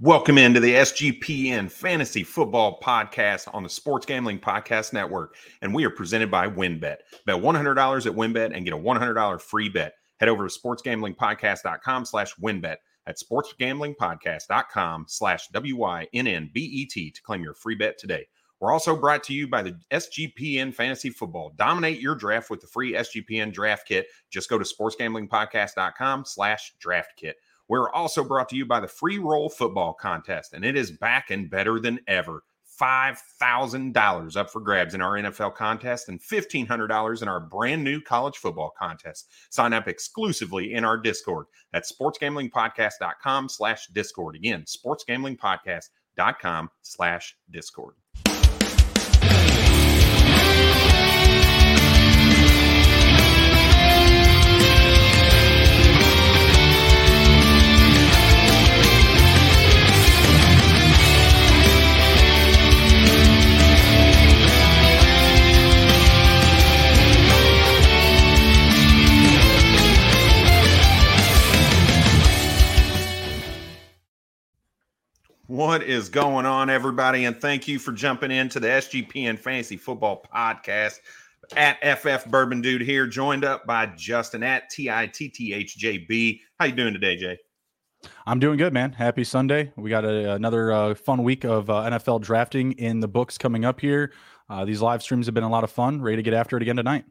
Welcome into the SGPN Fantasy Football Podcast on the Sports Gambling Podcast Network. And we are presented by WynnBET. Bet $100 at WynnBET and get a $100 free bet. Head over to sportsgamblingpodcast.com slash winbet. at sportsgamblingpodcast.com slash W-Y-N-N-B-E-T to claim your free bet today. We're also brought to you by the SGPN Fantasy Football. Dominate your draft with the free SGPN Draft Kit. Just go to sportsgamblingpodcast.com slash draft kit. We're also brought to you by the Free Roll Football Contest, and it is back and better than ever. $5,000 up for grabs in our NFL contest and $1,500 in our brand new college football contest. Sign up exclusively in our Discord at sportsgamblingpodcast.com slash Discord. Again, sportsgamblingpodcast.com slash Discord. What is going on, everybody? And thank you for jumping into the SGPN Fantasy Football Podcast at FF Bourbon Dude here, joined up by Justin at TITTHJB. How you doing today, Jay? I'm doing good, man. Happy Sunday. We got a, another uh, fun week of uh, NFL drafting in the books coming up here. Uh, these live streams have been a lot of fun. Ready to get after it again tonight.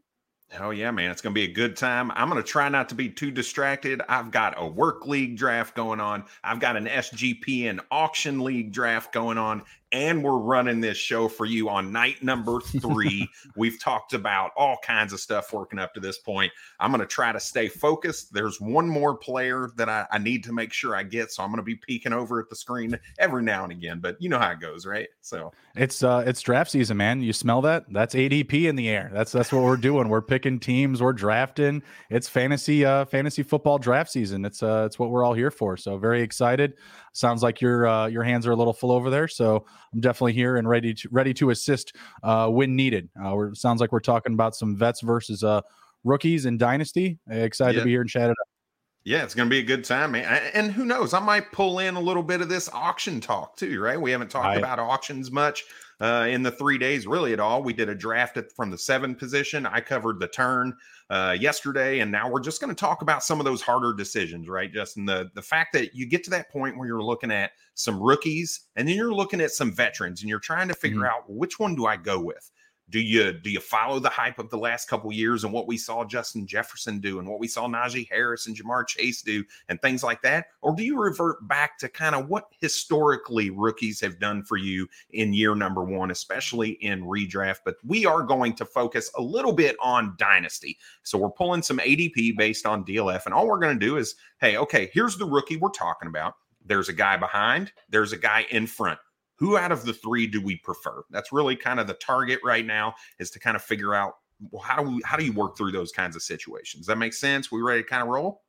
Hell yeah, man. It's going to be a good time. I'm going to try not to be too distracted. I've got a work league draft going on. I've got an SGPN auction league draft going on and we're running this show for you on night number three. We've talked about all kinds of stuff working up to this point. I'm going to try to stay focused. There's one more player that I, I need to make sure I get, so I'm going to be peeking over at the screen every now and again. But you know how it goes, right? So it's uh it's draft season, man. You smell that? That's ADP in the air. That's that's what we're doing. We're picking teams. We're drafting. It's fantasy uh fantasy football draft season. It's uh it's what we're all here for. So very excited. Sounds like your uh, your hands are a little full over there, so I'm definitely here and ready to ready to assist uh, when needed. Uh, sounds like we're talking about some vets versus uh, rookies in dynasty. Excited yeah. to be here and chat it up. Yeah, it's going to be a good time, man. And who knows, I might pull in a little bit of this auction talk too, right? We haven't talked I, about auctions much uh, in the three days, really at all. We did a draft at, from the seven position. I covered the turn uh, yesterday, and now we're just going to talk about some of those harder decisions, right, Justin? The the fact that you get to that point where you're looking at some rookies, and then you're looking at some veterans, and you're trying to figure mm-hmm. out which one do I go with. Do you do you follow the hype of the last couple years and what we saw Justin Jefferson do and what we saw Najee Harris and Ja'Marr Chase do and things like that, or do you revert back to kind of what historically rookies have done for you in year number one, especially in redraft? But we are going to focus a little bit on dynasty, so we're pulling some ADP based on DLF, and all we're going to do is, hey, okay, here's the rookie we're talking about. There's a guy behind, there's a guy in front who out of the three do we prefer? That's really kind of the target right now is to kind of figure out well, how do we how do you work through those kinds of situations? Does that make sense? We ready to kind of roll?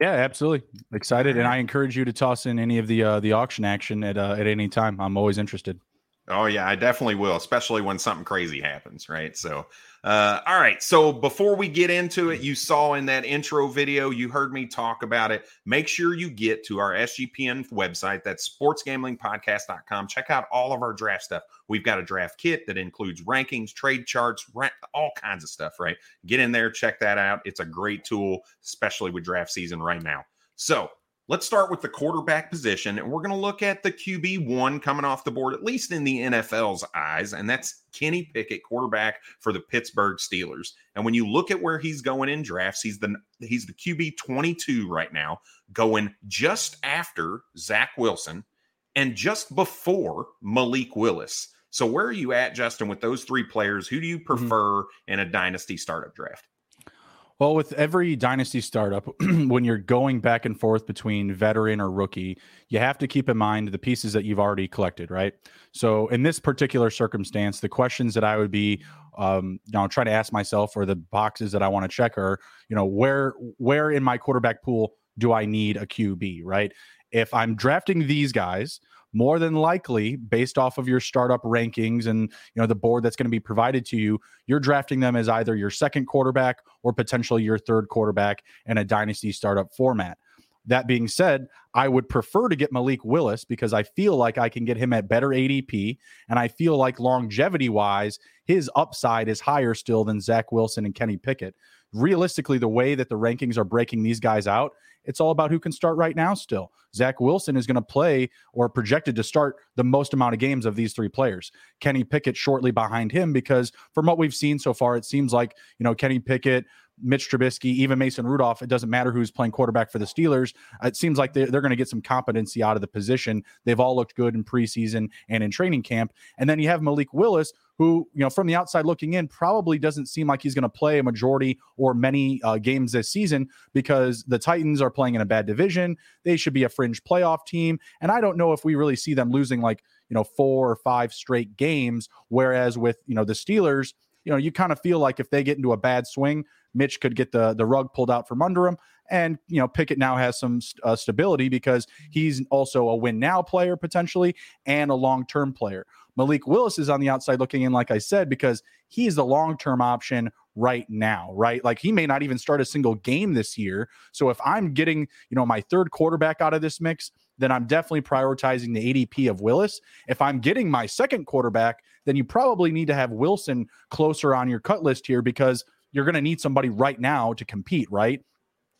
Yeah, absolutely. Excited, and I encourage you to toss in any of the uh, the auction action at uh, at any time. I'm always interested. Oh yeah, I definitely will, especially when something crazy happens, right? So, uh, all right. So before we get into it, you saw in that intro video, you heard me talk about it. Make sure you get to our SGPN website. That's sportsgamblingpodcast.com. Check out all of our draft stuff. We've got a draft kit that includes rankings, trade charts, all kinds of stuff, right? Get in there, check that out. It's a great tool, especially with draft season right now. So Let's start with the quarterback position, and we're going to look at the QB one coming off the board, at least in the NFL's eyes, and that's Kenny Pickett, quarterback for the Pittsburgh Steelers. And when you look at where he's going in drafts, he's the he's the QB 22 right now, going just after Zach Wilson and just before Malik Willis. So where are you at, Justin, with those three players? Who do you mm-hmm. prefer mm-hmm. in a dynasty startup draft? Well, with every dynasty startup, when you're going back and forth between veteran or rookie, you have to keep in mind the pieces that you've already collected, right? So, in this particular circumstance, the questions that I would be, um, you know, trying to ask myself, or the boxes that I want to check, are, you know, where where in my quarterback pool do I need a QB, right? If I'm drafting these guys, more than likely based off of your startup rankings and you know the board that's going to be provided to you you're drafting them as either your second quarterback or potentially your third quarterback in a dynasty startup format That being said, I would prefer to get Malik Willis because I feel like I can get him at better ADP. And I feel like longevity wise, his upside is higher still than Zach Wilson and Kenny Pickett. Realistically, the way that the rankings are breaking these guys out, it's all about who can start right now still. Zach Wilson is going to play or projected to start the most amount of games of these three players. Kenny Pickett shortly behind him because from what we've seen so far, it seems like, you know, Kenny Pickett, Mitch Trubisky, even Mason Rudolph, it doesn't matter who's playing quarterback for the Steelers. It seems like they're, they're going to get some competency out of the position. They've all looked good in preseason and in training camp. And then you have Malik Willis, who, you know, from the outside looking in, probably doesn't seem like he's going to play a majority or many uh, games this season because the Titans are playing in a bad division. They should be a fringe playoff team. And I don't know if we really see them losing like, you know, four or five straight games. Whereas with, you know, the Steelers, you know, you kind of feel like if they get into a bad swing, Mitch could get the the rug pulled out from under him. And you know, Pickett now has some uh, stability because he's also a win now player potentially and a long term player. Malik Willis is on the outside looking in, like I said, because he's the long term option right now, right? Like he may not even start a single game this year. So if I'm getting, you know, my third quarterback out of this mix, then I'm definitely prioritizing the ADP of Willis. If I'm getting my second quarterback, then you probably need to have Wilson closer on your cut list here because you're going to need somebody right now to compete, right?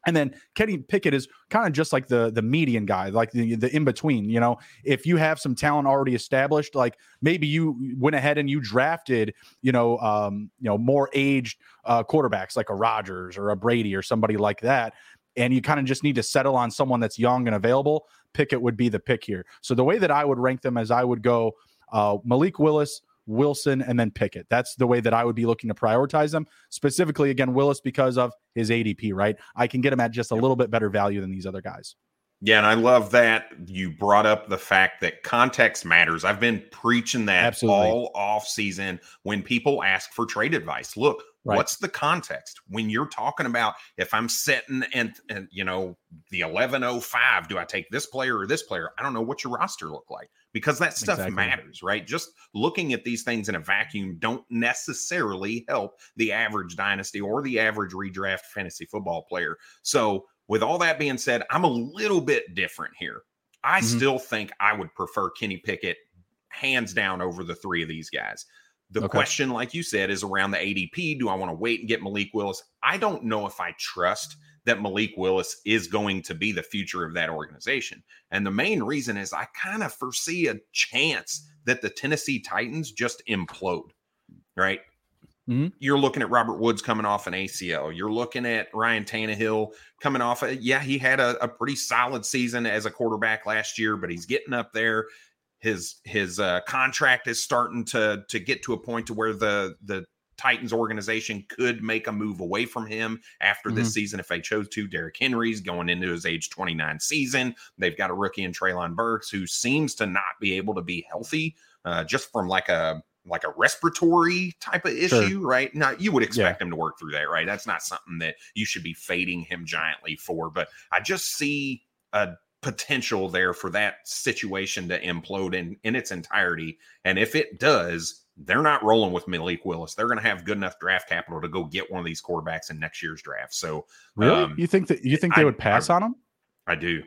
And then Kenny Pickett is kind of just like the the median guy, like the the in between. You know, if you have some talent already established, like maybe you went ahead and you drafted, you know, um, you know, more aged uh, quarterbacks like a Rodgers or a Brady or somebody like that, and you kind of just need to settle on someone that's young and available. Pickett would be the pick here. So the way that I would rank them is I would go uh, Malik Willis, Wilson, and then Pickett. That's the way that I would be looking to prioritize them. Specifically, again, Willis because of his ADP, right? I can get him at just a little bit better value than these other guys. Yeah, and I love that you brought up the fact that context matters. I've been preaching that Absolutely. all off season when people ask for trade advice. Look, right. what's the context when you're talking about if I'm sitting and, and you know the 1105, do I take this player or this player? I don't know what your roster look like because that stuff exactly. matters, right? Just looking at these things in a vacuum don't necessarily help the average dynasty or the average redraft fantasy football player. So with all that being said, I'm a little bit different here. I mm-hmm. still think I would prefer Kenny Pickett hands down over the three of these guys. The okay. question, like you said, is around the ADP. Do I want to wait and get Malik Willis? I don't know if I trust that Malik Willis is going to be the future of that organization. And the main reason is I kind of foresee a chance that the Tennessee Titans just implode, right? Mm-hmm. You're looking at Robert Woods coming off an ACL. You're looking at Ryan Tannehill coming off. A, yeah, he had a, a pretty solid season as a quarterback last year, but he's getting up there. His his uh, contract is starting to to get to a point to where the the Titans organization could make a move away from him after mm-hmm. this season if they chose to. Derrick Henry's going into his age 29 season. They've got a rookie in Treylon Burks who seems to not be able to be healthy uh, just from like a like a respiratory type of issue, sure. right? Now you would expect yeah. him to work through that, right? That's not something that you should be fading him giantly for. But I just see a potential there for that situation to implode in in its entirety. And if it does, they're not rolling with Malik Willis. They're going to have good enough draft capital to go get one of these quarterbacks in next year's draft. So, really, um, you think that you think they I, would pass I, on him? I do,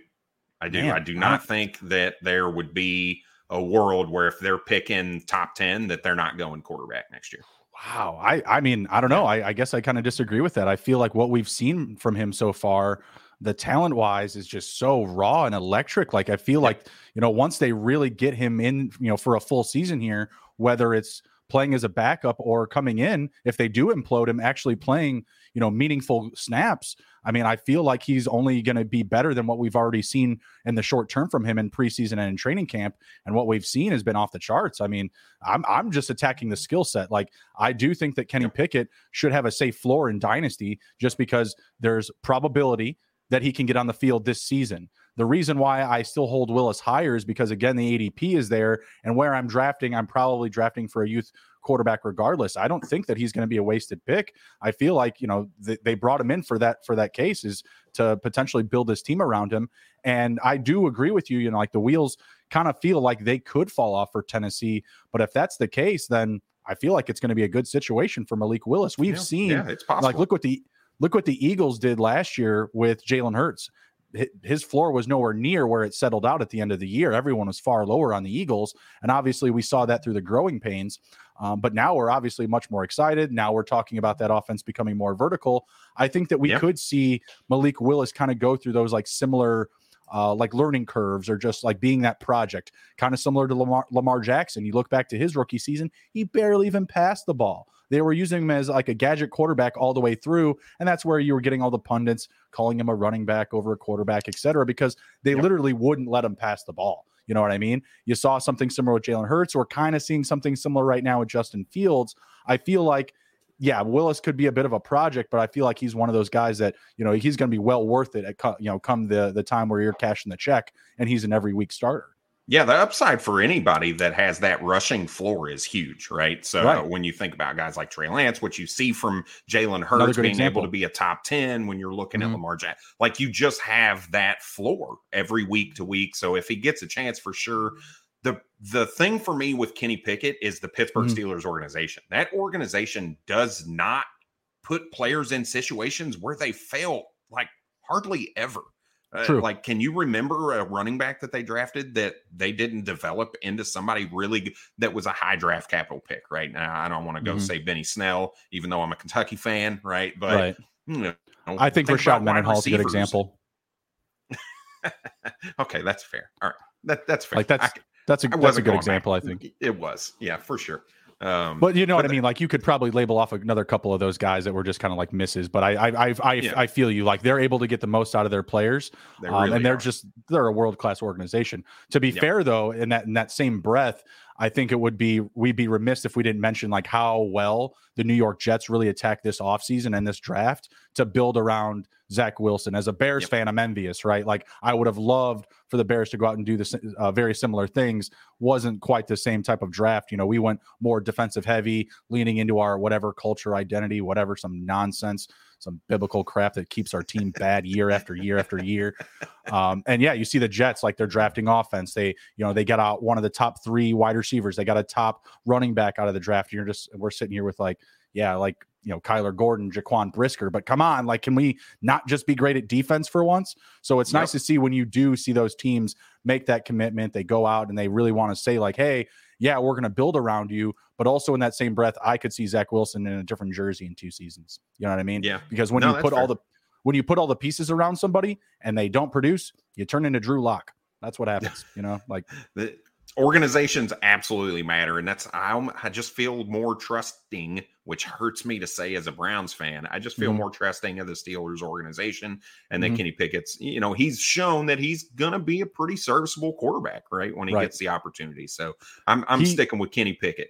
I do. Man, I do not I think that there would be a world where if they're picking top 10 that they're not going quarterback next year. Wow. I I mean, I don't know. I, I guess I kind of disagree with that. I feel like what we've seen from him so far, the talent wise is just so raw and electric. Like I feel like, you know, once they really get him in, you know, for a full season here, whether it's playing as a backup or coming in, if they do implode him, actually playing, you know, meaningful snaps, I mean, I feel like he's only going to be better than what we've already seen in the short term from him in preseason and in training camp. And what we've seen has been off the charts. I mean, I'm I'm just attacking the skill set. Like I do think that Kenny Pickett should have a safe floor in dynasty just because there's probability that he can get on the field this season. The reason why I still hold Willis higher is because again the ADP is there, and where I'm drafting, I'm probably drafting for a youth quarterback regardless. I don't think that he's going to be a wasted pick. I feel like you know th- they brought him in for that for that case is to potentially build this team around him. And I do agree with you. You know, like the wheels kind of feel like they could fall off for Tennessee, but if that's the case, then I feel like it's going to be a good situation for Malik Willis. We've yeah, seen, yeah, it's possible. like, look what the look what the Eagles did last year with Jalen Hurts his floor was nowhere near where it settled out at the end of the year. Everyone was far lower on the Eagles, and obviously we saw that through the growing pains. Um, but now we're obviously much more excited. Now we're talking about that offense becoming more vertical. I think that we could see Malik Willis kind of go through those like similar. Uh, like learning curves or just like being that project, kind of similar to Lamar, Lamar Jackson. You look back to his rookie season, he barely even passed the ball. They were using him as like a gadget quarterback all the way through, and that's where you were getting all the pundits calling him a running back over a quarterback, et cetera, because they yep. literally wouldn't let him pass the ball. You know what I mean? You saw something similar with Jalen Hurts. We're kind of seeing something similar right now with Justin Fields. I feel like, yeah, Willis could be a bit of a project, but I feel like he's one of those guys that you know he's going to be well worth it at you know come the the time where you're cashing the check and he's an every week starter. Yeah, the upside for anybody that has that rushing floor is huge, right? So right. when you think about guys like Trey Lance, what you see from Jalen Hurts being example. able to be a top 10 when you're looking mm-hmm. at Lamar Jackson, like you just have that floor every week to week. So if he gets a chance for sure, the the thing for me with Kenny Pickett is the Pittsburgh mm-hmm. Steelers organization. That organization does not put players in situations where they fail like hardly ever. Uh, like, can you remember a running back that they drafted that they didn't develop into somebody really that was a high draft capital pick? Right now, I don't want to go mm-hmm. say Benny Snell, even though I'm a Kentucky fan, right? But right. You know, I think, think Rashad Mendenhall is a good example. okay, that's fair. All right, that that's fair. Like that's I, that's a that's a good example. Back. I think it was. Yeah, for sure. Um, but you know but what I mean. Like you could probably label off another couple of those guys that were just kind of like misses. But I, I, I, I, yeah. I, feel you. Like they're able to get the most out of their players, they um, really and they're are. just they're a world class organization. To be fair, though, in that in that same breath, I think it would be we'd be remiss if we didn't mention like how well the New York Jets really attacked this offseason and this draft to build around Zach Wilson. As a Bears yep. fan, I'm envious, right? Like I would have loved for the Bears to go out and do this uh, very similar things. Wasn't quite the same type of draft. You know, we went more defensive heavy, leaning into our whatever culture identity, whatever some nonsense, some biblical crap that keeps our team bad year after year after year. Um, and yeah, you see the Jets like they're drafting offense. They, you know, they got out one of the top three wide receivers. They got a top running back out of the draft. You're just we're sitting here with like, yeah, like you know Kyler Gordon, Jaquan Brisker. But come on, like, can we not just be great at defense for once? So it's yep. nice to see when you do see those teams make that commitment. They go out and they really want to say like, hey, yeah, we're going to build around you. But also in that same breath, I could see Zach Wilson in a different jersey in two seasons. You know what I mean? Yeah. Because when no, you put fair. all the when you put all the pieces around somebody and they don't produce, you turn into Drew Lock. That's what happens. you know, like organizations absolutely matter and that's I, I just feel more trusting which hurts me to say as a browns fan i just feel mm-hmm. more trusting of the steelers organization and mm-hmm. that kenny pickett's you know he's shown that he's gonna be a pretty serviceable quarterback right when he right. gets the opportunity so i'm, I'm he, sticking with kenny pickett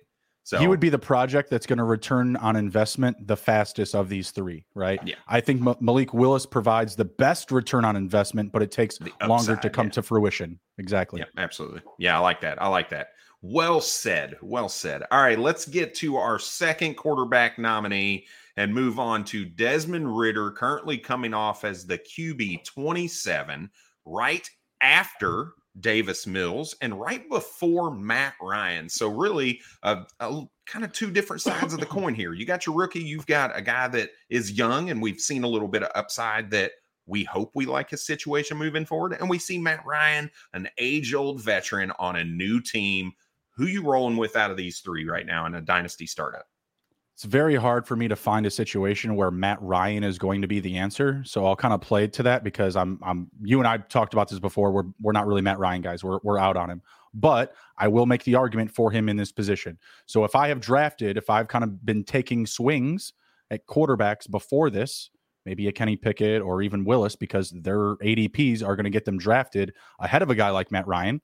so he would be the project that's going to return on investment the fastest of these three, right? Yeah. I think M- Malik Willis provides the best return on investment, but it takes upside, longer to come yeah. to fruition. Exactly. Yeah, absolutely. Yeah, I like that. I like that. Well said. Well said. All right, let's get to our second quarterback nominee and move on to Desmond Ridder, currently coming off as the QB 27, right after Davis Mills and right before Matt Ryan. So really, a, kind of two different sides of the coin here. You got your rookie, you've got a guy that is young, and we've seen a little bit of upside that we hope we like his situation moving forward. And we see Matt Ryan, an age-old veteran on a new team. Who you rolling with out of these three right now in a dynasty startup? It's very hard for me to find a situation where Matt Ryan is going to be the answer. So I'll kind of play to that because I'm I'm you and I talked about this before. We're we're not really Matt Ryan guys. We're we're out on him. But I will make the argument for him in this position. So if I have drafted, if I've kind of been taking swings at quarterbacks before this, maybe a Kenny Pickett or even Willis, because their ADPs are going to get them drafted ahead of a guy like Matt Ryan,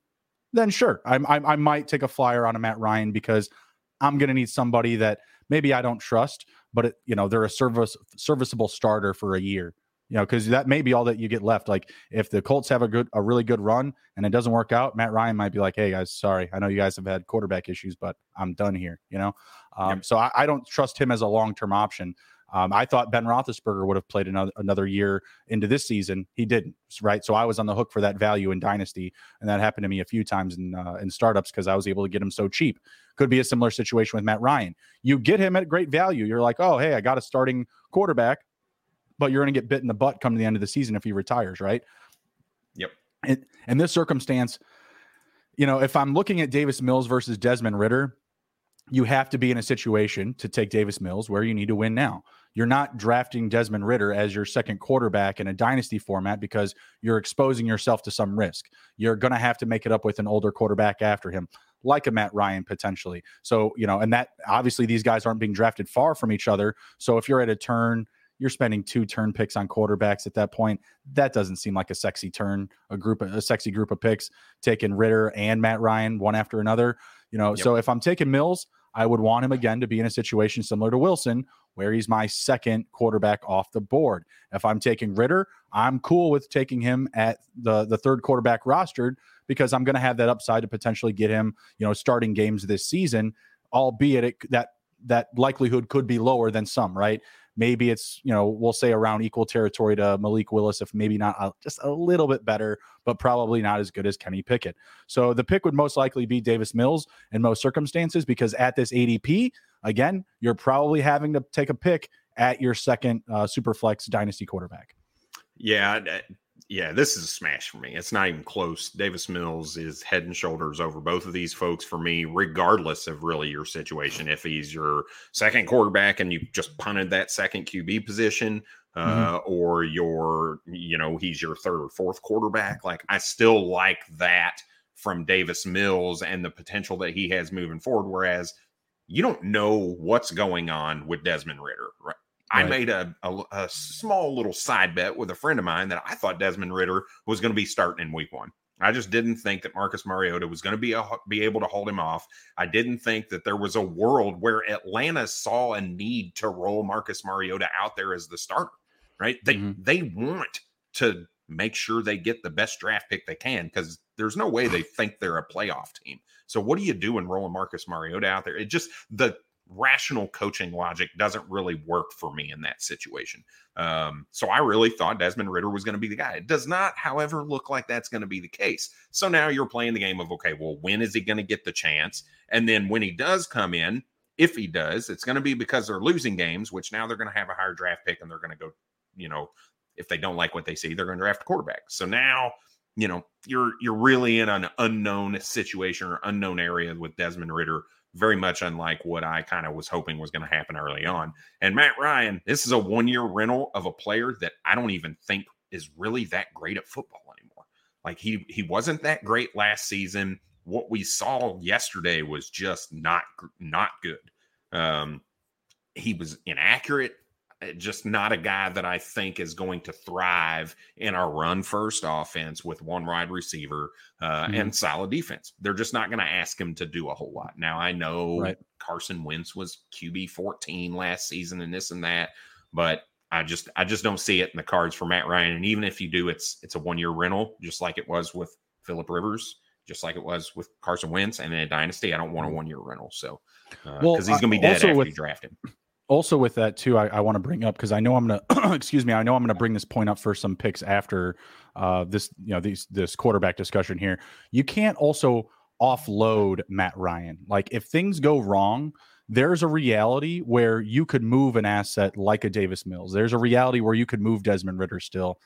then sure, I, I, I might take a flyer on a Matt Ryan because I'm going to need somebody that – maybe I don't trust, but it, you know they're a service serviceable starter for a year. You know, because that may be all that you get left. Like if the Colts have a good, a really good run and it doesn't work out, Matt Ryan might be like, "Hey guys, sorry, I know you guys have had quarterback issues, but I'm done here." You know, um, so I, I don't trust him as a long term option. Um, I thought Ben Roethlisberger would have played another another year into this season. He didn't, right? So I was on the hook for that value in Dynasty, and that happened to me a few times in uh, in startups because I was able to get him so cheap. Could be a similar situation with Matt Ryan. You get him at great value. You're like, oh, hey, I got a starting quarterback, but you're going to get bit in the butt come to the end of the season if he retires, right? in, in this circumstance, you know, if I'm looking at Davis Mills versus Desmond Ridder, you have to be in a situation to take Davis Mills where you need to win now. You're not drafting Desmond Ridder as your second quarterback in a dynasty format because you're exposing yourself to some risk. You're going to have to make it up with an older quarterback after him, like a Matt Ryan potentially. So, you know, and that obviously these guys aren't being drafted far from each other. So if you're at a turn, you're spending two turn picks on quarterbacks at that point. That doesn't seem like a sexy turn, a group, a sexy group of picks, taking Ridder and Matt Ryan one after another. You know, yep. so if I'm taking Mills, I would want him again to be in a situation similar to Wilson, where he's my second quarterback off the board. If I'm taking Ridder, I'm cool with taking him at the the third quarterback rostered because I'm going to have that upside to potentially get him, you know, starting games this season, albeit it, that that likelihood could be lower than some, right? Maybe it's, you know, we'll say around equal territory to Malik Willis, if maybe not uh, just a little bit better, but probably not as good as Kenny Pickett. So the pick would most likely be Davis Mills in most circumstances because at this ADP, again, you're probably having to take a pick at your second uh, super flex dynasty quarterback. Yeah, yeah, this is a smash for me. It's not even close. Davis Mills is head and shoulders over both of these folks for me, regardless of really your situation. If he's your second quarterback and you just punted that second QB position, uh, mm-hmm. or your, you know, he's your third or fourth quarterback, like I still like that from Davis Mills and the potential that he has moving forward. Whereas you don't know what's going on with Desmond Ridder, right? I made a, a, a, small little side bet with a friend of mine that I thought Desmond Ridder was going to be starting in week one. I just didn't think that Marcus Mariota was going to be a, be able to hold him off. I didn't think that there was a world where Atlanta saw a need to roll Marcus Mariota out there as the starter. Right? They mm-hmm. they want to make sure they get the best draft pick they can because there's no way they think they're a playoff team. So what do you do in rolling Marcus Mariota out there? It just the rational coaching logic doesn't really work for me in that situation. Um, so I really thought Desmond Ridder was going to be the guy. It does not, however, look like that's going to be the case. So now you're playing the game of okay, well, when is he going to get the chance? And then when he does come in, if he does, it's going to be because they're losing games, which now they're going to have a higher draft pick and they're going to go, you know, if they don't like what they see, they're going to draft a quarterback. So now, you know, you're you're really in an unknown situation or unknown area with Desmond Ridder very much unlike what I kind of was hoping was going to happen early on. And Matt Ryan, this is a one year rental of a player that I don't even think is really that great at football anymore. Like he he wasn't that great last season. What we saw yesterday was just not not good. Um, he was inaccurate. Uh, just not a guy that I think is going to thrive in our run first offense with one wide receiver uh, mm-hmm. and solid defense. They're just not going to ask him to do a whole lot. Now, I know right. Carson Wentz was QB 14 last season and this and that, but I just I just don't see it in the cards for Matt Ryan. And even if you do, it's it's a one year rental, just like it was with Philip Rivers, just like it was with Carson Wentz. And in a dynasty, I don't want a mm-hmm. one year rental. So because uh, well, he's going to be dead after with, you draft him also with that too i, I want to bring up because i know i'm gonna excuse me i know i'm gonna bring this point up for some picks after uh, this you know these this quarterback discussion here. You can't also offload matt ryan. Like if things go wrong there's a reality where you could move an asset like a davis mills. There's a reality where you could move desmond Ridder still.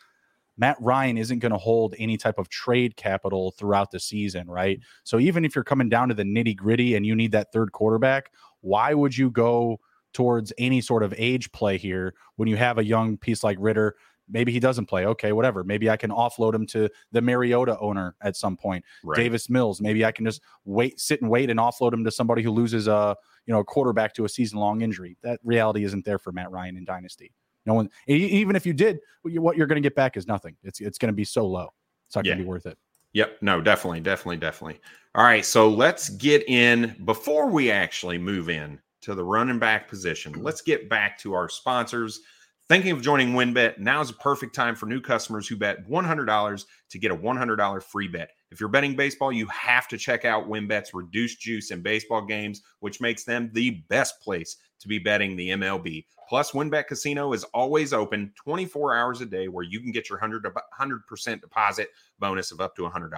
Matt Ryan isn't going to hold any type of trade capital throughout the season, right? So even if you're coming down to the nitty gritty and you need that third quarterback, why would you go towards any sort of age play here when you have a young piece like Ridder. Maybe he doesn't play. Okay, whatever. Maybe I can offload him to the Mariota owner at some point. Right. Davis Mills. Maybe I can just wait, sit and wait, and offload him to somebody who loses a you know a quarterback to a season long injury. That reality isn't there for Matt Ryan in Dynasty. No one, even if you did, what you're going to get back is nothing. It's it's going to be so low. It's not going to be worth it. Yep. No, definitely, definitely, definitely. All right. So let's get in before we actually move in to the running back position. Mm-hmm. Let's get back to our sponsors. Thinking of joining WynnBET? Now is a perfect time for new customers who bet $100 to get a $100 free bet. If you're betting baseball, you have to check out WynnBET's reduced juice in baseball games, which makes them the best place to be betting the MLB. Plus, WynnBET Casino is always open 24 hours a day where you can get your 100, 100% deposit bonus of up to $100.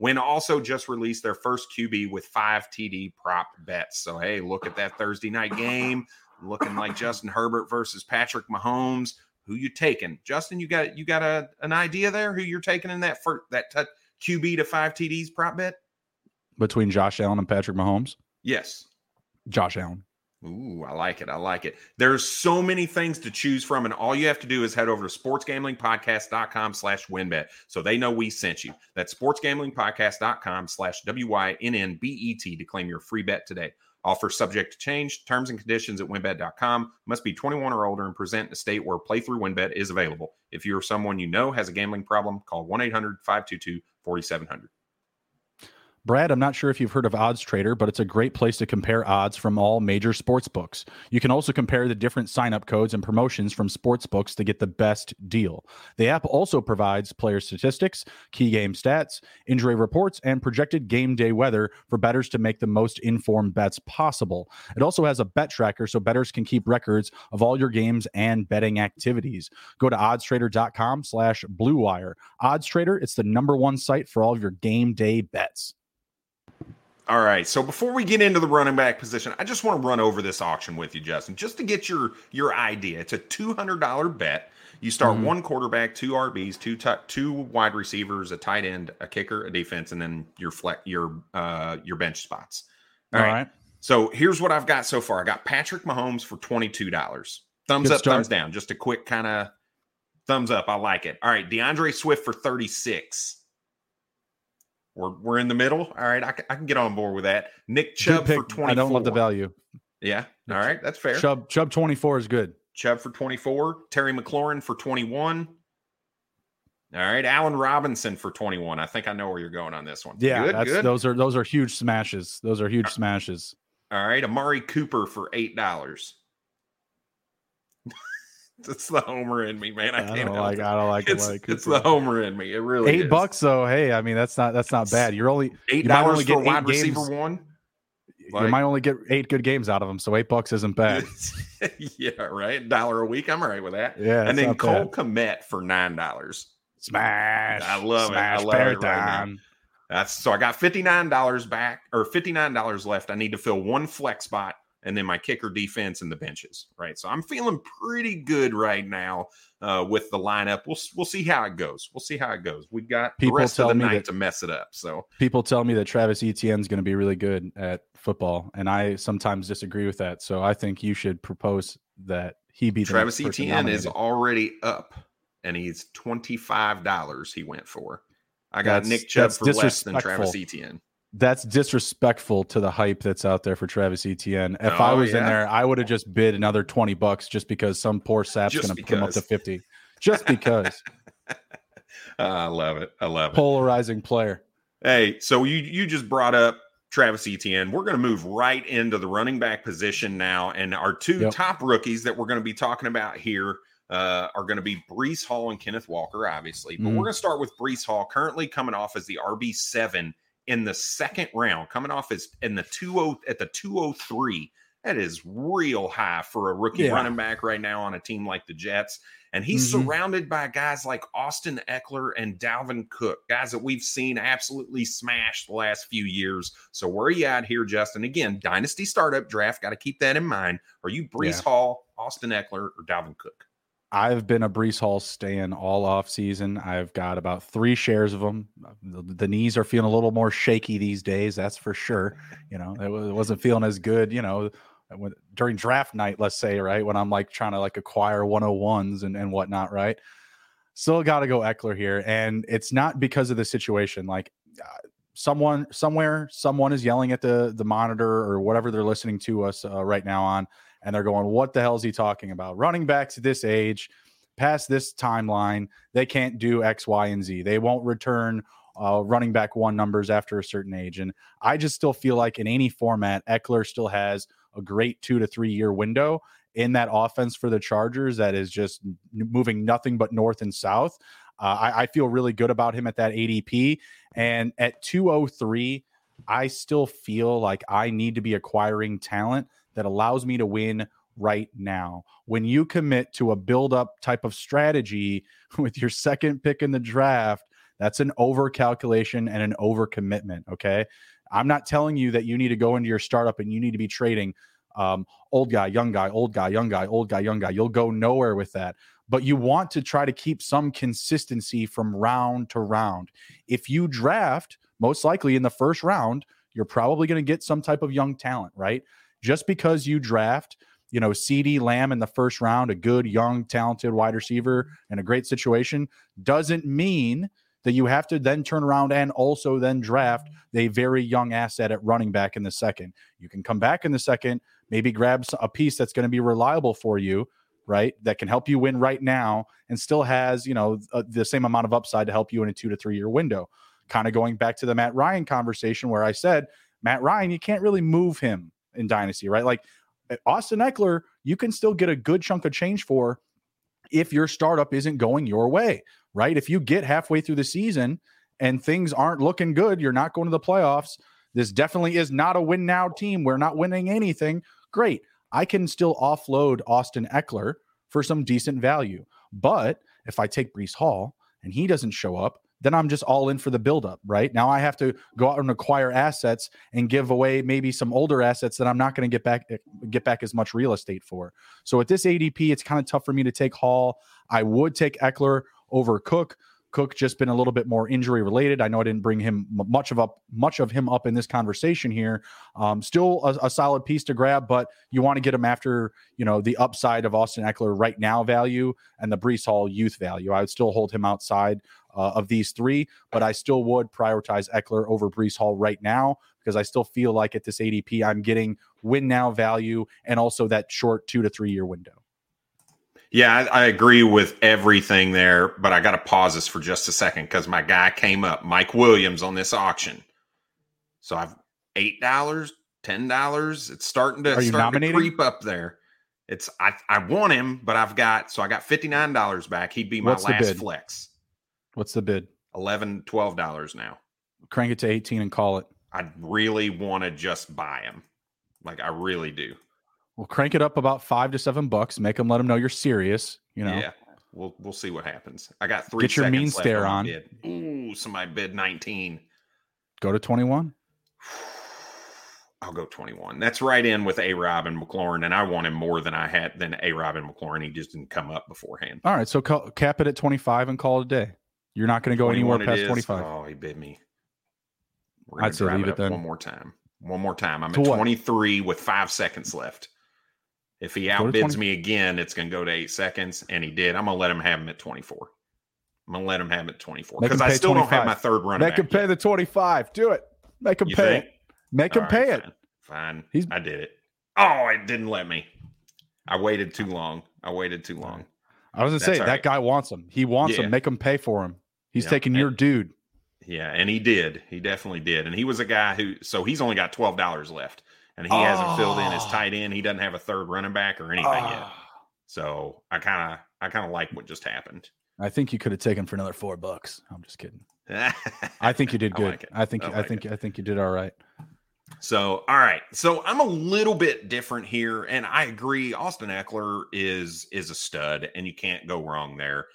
Win also just released their first QB with five TD prop bets. So, hey, look at that Thursday night game looking like Justin Herbert versus Patrick Mahomes. Who you taking, Justin? You got you got a, an idea there? Who you're taking in that first that t- QB to five TDs prop bet between Josh Allen and Patrick Mahomes. Yes, Josh Allen. Ooh, I like it. I like it. There's so many things to choose from, and all you have to do is head over to sportsgamblingpodcast.com slash winbet so they know we sent you. That's sportsgamblingpodcast.com slash W-Y-N-N-B-E-T to claim your free bet today. Offer subject to change. Terms and conditions at wynnbet.com. Must be 21 or older and present in a state where playthrough winbet is available. If you or someone you know has a gambling problem, call 1-800-522-4700. Brad, I'm not sure if you've heard of Odds Trader, but it's a great place to compare odds from all major sports books. You can also compare the different sign-up codes and promotions from sports books to get the best deal. The app also provides player statistics, key game stats, injury reports, and projected game day weather for bettors to make the most informed bets possible. It also has a bet tracker so bettors can keep records of all your games and betting activities. Go to oddstrader.com slash bluewire. Odds Trader, it's the number one site for all of your game day bets. All right. So before we get into the running back position, I just want to run over this auction with you, Justin, just to get your your idea. It's a two hundred dollar bet. You start mm-hmm. one quarterback, two RBs, two t- two wide receivers, a tight end, a kicker, a defense, and then your flex your uh your bench spots. All, All right. right. So here's what I've got so far. I got Patrick Mahomes for twenty two dollars. Thumbs Good up, start. thumbs down. Just a quick kind of thumbs up. I like it. All right, DeAndre Swift for thirty six. We're we're in the middle. All right, I can, I can get on board with that. Nick Chubb for twenty. I don't love the value. Yeah. All right, that's fair. Chubb Chubb twenty four is good. Chubb for twenty four. Terry McLaurin for twenty one. All right, Allen Robinson for 21. I think I know where you're going on this one. Yeah, good, good. those are those are huge smashes. Those are huge smashes. All right, Amari Cooper for eight dollars. It's the homer in me, man. I, I can't like. I don't like it's, it. It's the homer in me. It really eight is. bucks though. Hey, I mean that's not that's not bad. You're only eight dollars for wide receiver one. Like, you might only get eight good games out of them, so eight bucks isn't bad. yeah, right. Dollar a week. I'm all right with that. Yeah, and then Cole bad. For nine dollars. Smash! I love Smash it. I love it right now. That's so I got fifty nine dollars back or fifty nine dollars left. I need to fill one flex spot and then my kicker defense and the benches, right? So I'm feeling pretty good right now uh, with the lineup. We'll we'll see how it goes. We'll see how it goes. We've got people the rest of the night that, to mess it up. So people tell me that Travis Etienne is going to be really good at football, and I sometimes disagree with that. So I think you should propose that he be Travis Etienne is already up, and he's twenty five dollars. He went for. I got that's, Nick Chubb for less than Travis Etienne that's disrespectful to the hype that's out there for Travis Etienne. If oh, I was yeah. in there, I would have just bid another 20 bucks just because some poor sap's going to put him up to 50. Just because. I love it. I love it. Polarizing player. Hey, so you you just brought up Travis Etienne. We're going to move right into the running back position now. And our two yep. top rookies that we're going to be talking about here uh, are going to be Breece Hall and Kenneth Walker, obviously. But mm. we're going to start with Breece Hall, currently coming off as the RB7 in the second round, coming off as in the 20 at the 203. That is real high for a rookie yeah. running back right now on a team like the Jets. And he's mm-hmm. surrounded by guys like Austin Ekeler and Dalvin Cook, guys that we've seen absolutely smash the last few years. So where are you at here, Justin? Again, dynasty startup draft, got to keep that in mind. Are you Breece yeah. Hall, Austin Ekeler, or Dalvin Cook? I've been a Breece Hall stand all off season. I've got about three shares of them. The, the, knees are feeling a little more shaky these days, that's for sure. You know, it, was, it wasn't feeling as good. You know, when, during draft night, let's say, right when I'm like trying to like acquire 101s and and whatnot, right. Still got to go Ekeler here, and it's not because of the situation. Like uh, someone somewhere, someone is yelling at the the monitor or whatever they're listening to us uh, right now on and they're going, What the hell is he talking about? Running backs at this age, past this timeline, they can't do X, Y, and Z. They won't return uh, running back one numbers after a certain age. And I just still feel like in any format, Ekeler still has a great two to three year window in that offense for the Chargers that is just moving nothing but north and south. Uh, I, I, feel really good about him at that ADP. And at 203, I still feel like I need to be acquiring talent that allows me to win right now. When you commit to a build up type of strategy with your second pick in the draft, that's an over calculation and an over commitment. Okay. I'm not telling you that you need to go into your startup and you need to be trading um, old guy, young guy, old guy, young guy, old guy, young guy. You'll go nowhere with that. but you want to try to keep some consistency from round to round. If you draft, most likely in the first round, you're probably going to get some type of young talent, right? Just because you draft, you know, CD Lamb in the first round, a good, young, talented wide receiver in a great situation, doesn't mean that you have to then turn around and also then draft a very young asset at running back in the second. You can come back in the second, maybe grab a piece that's going to be reliable for you, right? That can help you win right now and still has, you know, uh, the same amount of upside to help you in a two to three year window. Kind of going back to the Matt Ryan conversation where I said, Matt Ryan, you can't really move him in Dynasty, right? Like uh, Austin Ekeler, you can still get a good chunk of change for if your startup isn't going your way, right? If you get halfway through the season and things aren't looking good, you're not going to the playoffs. This definitely is not a win now team. We're not winning anything. Great. I can still offload Austin Ekeler for some decent value. But if I take Breece Hall and he doesn't show up, then I'm just all in for the buildup, right? Now I have to go out and acquire assets and give away maybe some older assets that I'm not going to get back get back as much real estate for. So at this ADP, it's kind of tough for me to take Hall. I would take Ekeler over Cook. Cook just been a little bit more injury related. I know I didn't bring him much of up much of him up in this conversation here. Um, still a, a, solid piece to grab, but you want to get him after you know the upside of Austin Ekeler right now value and the Breece Hall youth value. I would still hold him outside uh, of these three, but I still would prioritize Ekeler over Breece Hall right now because I still feel like at this ADP I'm getting win now value and also that short two to three year window. Yeah, I, I, agree with everything there, but I got to pause this for just a second because my guy came up, Mike Williams, on this auction. So I've eight dollars, ten dollars. It's starting to, Are you starting to creep up there. It's I I want him, but I've got so I got fifty nine dollars back. He'd be my What's last flex. What's the bid? 11 12 dollars now. Crank it to eighteen and call it. I really want to just buy him, like I really do. We'll crank it up about five to seven bucks. Make them let them know you're serious. You know. Yeah. We'll we'll see what happens. I got three. Get your mean stare on. Bid. Ooh, somebody bid nineteen. Go to twenty one. I'll go 21. That's right in with A Rob and McLaurin, and I want him more than I had than A Rob and McLaurin. He just didn't come up beforehand. All right, so call, cap it at 25 and call it a day. You're not going to go anywhere past 25. Oh, he bid me. We're I'd say leave it, it then. One more time. One more time. I'm to at 23 with five seconds left. If he outbids me again, it's going to go to eight seconds, and he did. I'm going to let him have him at 24. I'm going to let him have him at 24 because I still 25. don't have my third running. Make him pay yet. the 25. Do it. Make him you pay think? it. Make All him right, pay fine. it. Fine. He's... I did it. Oh, it didn't let me. I waited too long. I waited too long. I was going to say, that guy wants him. He wants yeah. him. Make him pay for him. He's yeah. taking your dude. Yeah, and he did. He definitely did. And he was a guy who, so he's only got $12 left and he oh. hasn't filled in his oh. tight end. He doesn't have a third running back or anything oh. yet. Ah. So I kind of I kind of like what just happened. I think you could have taken for another four bucks. I'm just kidding. I think you did good. I, like I think I, like I think it. I think you did all right. So, all right. So I'm a little bit different here, and I agree. Austin Ekeler is is a stud, and you can't go wrong there.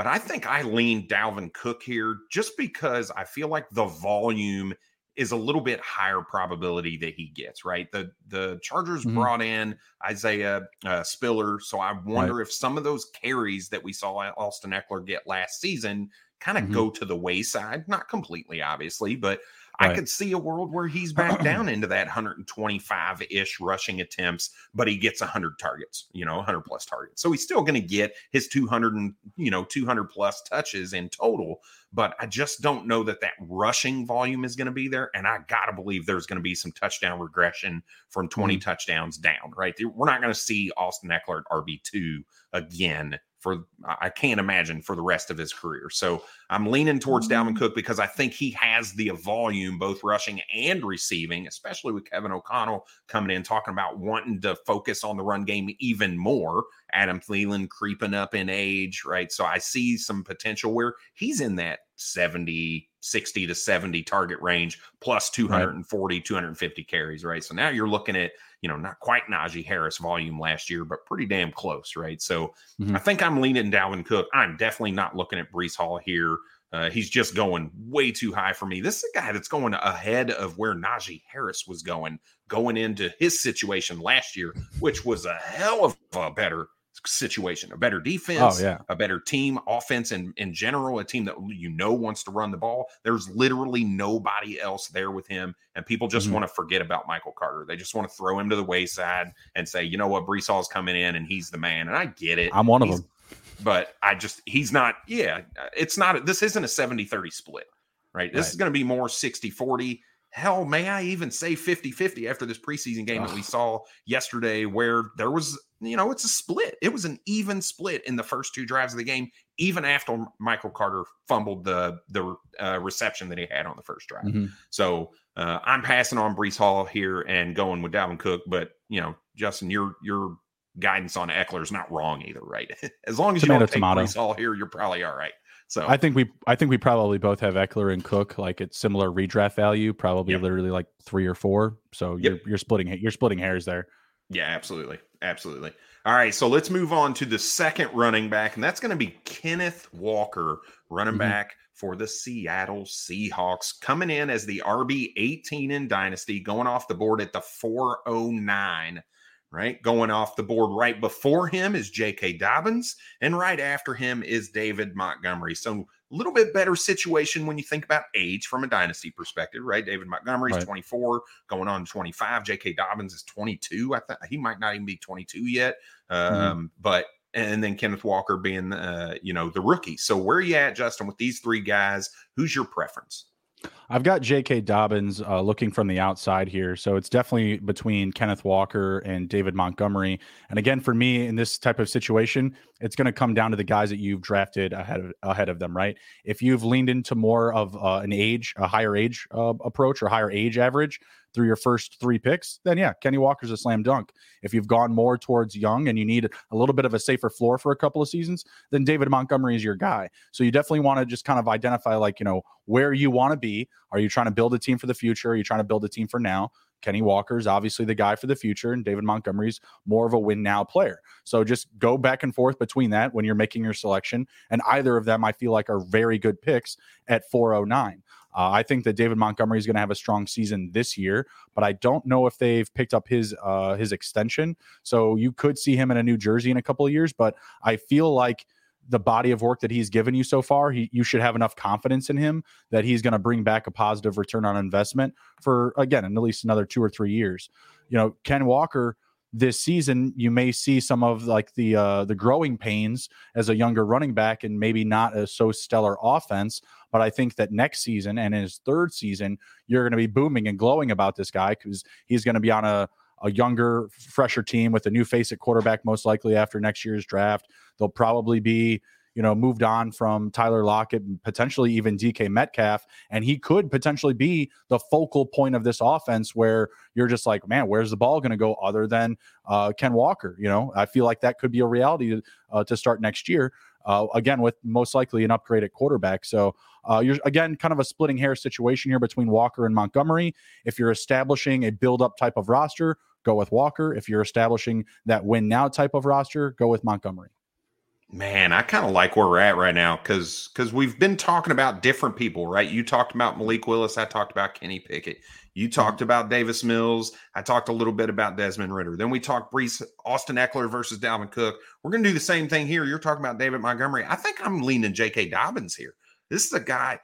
But I think I lean Dalvin Cook here just because I feel like the volume is a little bit higher probability that he gets right. The the Chargers mm-hmm. brought in Isaiah uh, Spiller, so I wonder right. if some of those carries that we saw Austin Ekeler get last season kind of mm-hmm. go to the wayside. Not completely, obviously, but Right. I could see a world where he's back down into that 125 ish rushing attempts, but he gets 100 targets, you know, 100 plus targets. So he's still going to get his 200 and, you know, 200 plus touches in total. But I just don't know that that rushing volume is going to be there. And I got to believe there's going to be some touchdown regression from 20 mm-hmm. touchdowns down, right? We're not going to see Austin Ekeler at RB2 again for I can't imagine for the rest of his career. So I'm leaning towards Dalvin mm. Cook because I think he has the volume, both rushing and receiving, especially with Kevin O'Connell coming in talking about wanting to focus on the run game even more. Adam Thielen creeping up in age, right? So I see some potential where he's in that 70, 60 to 70 target range plus 240, right. 250 carries, right? So now you're looking at you know, not quite Najee Harris volume last year, but pretty damn close, right? So mm-hmm. I think I'm leaning Dalvin Cook. I'm definitely not looking at Breece Hall here. Uh, he's just going way too high for me. This is a guy that's going ahead of where Najee Harris was going, going into his situation last year, which was a hell of a better situation, a better defense, oh, yeah. a better team, offense, and in general, a team that you know wants to run the ball. There's literally nobody else there with him, and people just mm-hmm. want to forget about Michael Carter. They just want to throw him to the wayside and say, you know what, Breece Hall's coming in and he's the man. And I get it. I'm one he's, of them. But I just, he's not, yeah, it's not, this isn't a 70 30 split, right? This right. is going to be more 60 40 hell, may I even say 50 50 after this preseason game that we saw yesterday, where there was, you know, it's a split. It was an even split in the first two drives of the game, even after Michael Carter fumbled the the uh, reception that he had on the first drive. Mm-hmm. So uh, I'm passing on Breece Hall here and going with Dalvin Cook, but you know, Justin, your your guidance on Ekeler is not wrong either, right? as long as tomato, you don't take tomato. Breece Hall here, you're probably all right. So I think we I think we probably both have Ekeler and Cook like it's similar redraft value, probably yep. literally like three or four. So yep. you're you're splitting you're splitting hairs there. Yeah, absolutely. Absolutely. All right, so let's move on to the second running back, and that's going to be Kenneth Walker, running mm-hmm. back for the Seattle Seahawks, coming in as the RB 18 in Dynasty, going off the board at the 409 right? Going off the board right before him is J.K. Dobbins, and right after him is David Montgomery. So a little bit better situation when you think about age from a dynasty perspective, right? David Montgomery is right. 24, going on 25. J.K. Dobbins is 22. I think he might not even be 22 yet. Mm-hmm. Um, mm-hmm. But and then Kenneth Walker being, uh, you know, the rookie. So where are you at, Justin, with these three guys? Who's your preference? I've got J.K. Dobbins uh, looking from the outside here, so it's definitely between Kenneth Walker and David Montgomery. And again, for me in this type of situation, it's going to come down to the guys that you've drafted ahead of ahead of them, right? If you've leaned into more of uh, an age, a higher age uh, approach or higher age average, through your first three picks, then yeah, Kenny Walker's a slam dunk. If you've gone more towards young and you need a little bit of a safer floor for a couple of seasons, then David Montgomery is your guy. So you definitely want to just kind of identify, like, you know, where you want to be. Are you trying to build a team for the future? Are you trying to build a team for now? Kenny Walker is obviously the guy for the future, and David Montgomery's more of a win now player. So just go back and forth between that when you're making your selection. And either of them, I feel like, are very good picks at 409. Uh, I think that David Montgomery is going to have a strong season this year, but I don't know if they've picked up his uh, his extension. So you could see him in a New Jersey in a couple of years, but I feel like the body of work that he's given you so far, he, you should have enough confidence in him that he's going to bring back a positive return on investment for again, at least another two or three years. You know, Ken Walker this season you may see some of like the uh the growing pains as a younger running back and maybe not a so stellar offense but i think that next season and in his third season you're going to be booming and glowing about this guy because he's going to be on a a younger fresher team with a new face at quarterback most likely after next year's draft. They'll probably be you know, moved on from Tyler Lockett and potentially even DK Metcalf. And he could potentially be the focal point of this offense where you're just like, man, where's the ball going to go other than uh, Ken Walker? You know, I feel like that could be a reality to, uh, to start next year. Uh, again, with most likely an upgrade at quarterback. So uh, you're again kind of a splitting hair situation here between Walker and Montgomery. If you're establishing a build up type of roster, go with Walker. If you're establishing that win now type of roster, go with Montgomery. Man, I kind of like where we're at right now because because we've been talking about different people, right? You talked about Malik Willis, I talked about Kenny Pickett, you mm-hmm. talked about Davis Mills, I talked a little bit about Desmond Ridder. Then we talked Breece Austin Ekeler versus Dalvin Cook. We're gonna do the same thing here. You're talking about David Montgomery. I think I'm leaning J.K. Dobbins here. This is a guy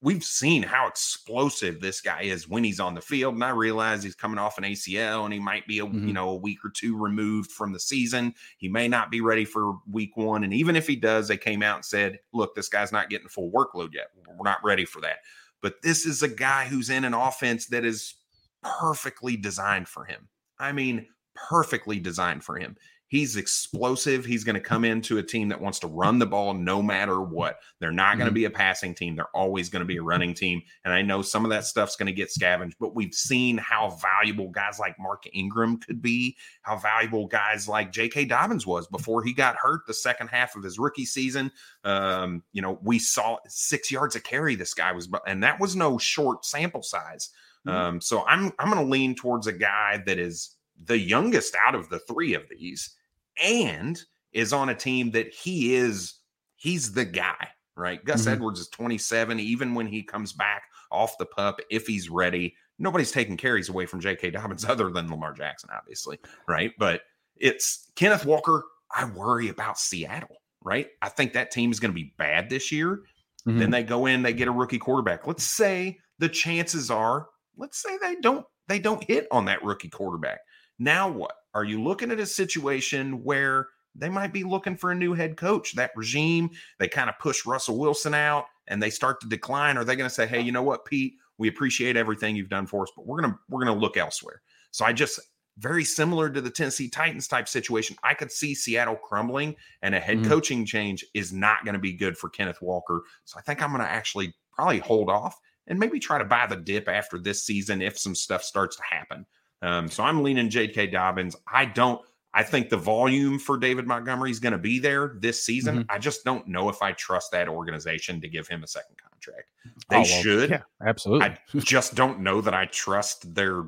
we've seen how explosive this guy is when he's on the field. And I realize he's coming off an ACL and he might be a mm-hmm. you know a week or two removed from the season. He may not be ready for week one. And even if he does, they came out and said, look, this guy's not getting full workload yet. We're not ready for that. But this is a guy who's in an offense that is perfectly designed for him. I mean, perfectly designed for him. He's explosive. He's going to come into a team that wants to run the ball no matter what. They're not mm-hmm. going to be a passing team. They're always going to be a running team. And I know some of that stuff's going to get scavenged, but we've seen how valuable guys like Mark Ingram could be, how valuable guys like J.K. Dobbins was before he got hurt the second half of his rookie season. Um, you know, we saw six yards of carry this guy was, and that was no short sample size. Mm-hmm. Um, so I'm I'm going to lean towards a guy that is the youngest out of the three of these and is on a team that he is he's the guy, right? Gus mm-hmm. Edwards is 27 even when he comes back off the pup if he's ready. Nobody's taking carries away from J.K. Dobbins other than Lamar Jackson obviously, right? But it's Kenneth Walker I worry about Seattle, right? I think that team is going to be bad this year. Mm-hmm. Then they go in, they get a rookie quarterback. Let's say the chances are, let's say they don't they don't hit on that rookie quarterback. Now what? Are you looking at a situation where they might be looking for a new head coach? That regime, they kind of push Russell Wilson out and they start to decline. Are they going to say, "Hey, you know what, Pete? We appreciate everything you've done for us, but we're going to we're going to look elsewhere." So I just very similar to the Tennessee Titans type situation. I could see Seattle crumbling, and a head mm-hmm. coaching change is not going to be good for Kenneth Walker. So I think I'm going to actually probably hold off and maybe try to buy the dip after this season if some stuff starts to happen. Um, so I'm leaning J.K. Dobbins. I don't. I think the volume for David Montgomery is going to be there this season. Mm-hmm. I just don't know if I trust that organization to give him a second contract. They oh, should. Yeah, absolutely. I just don't know that I trust their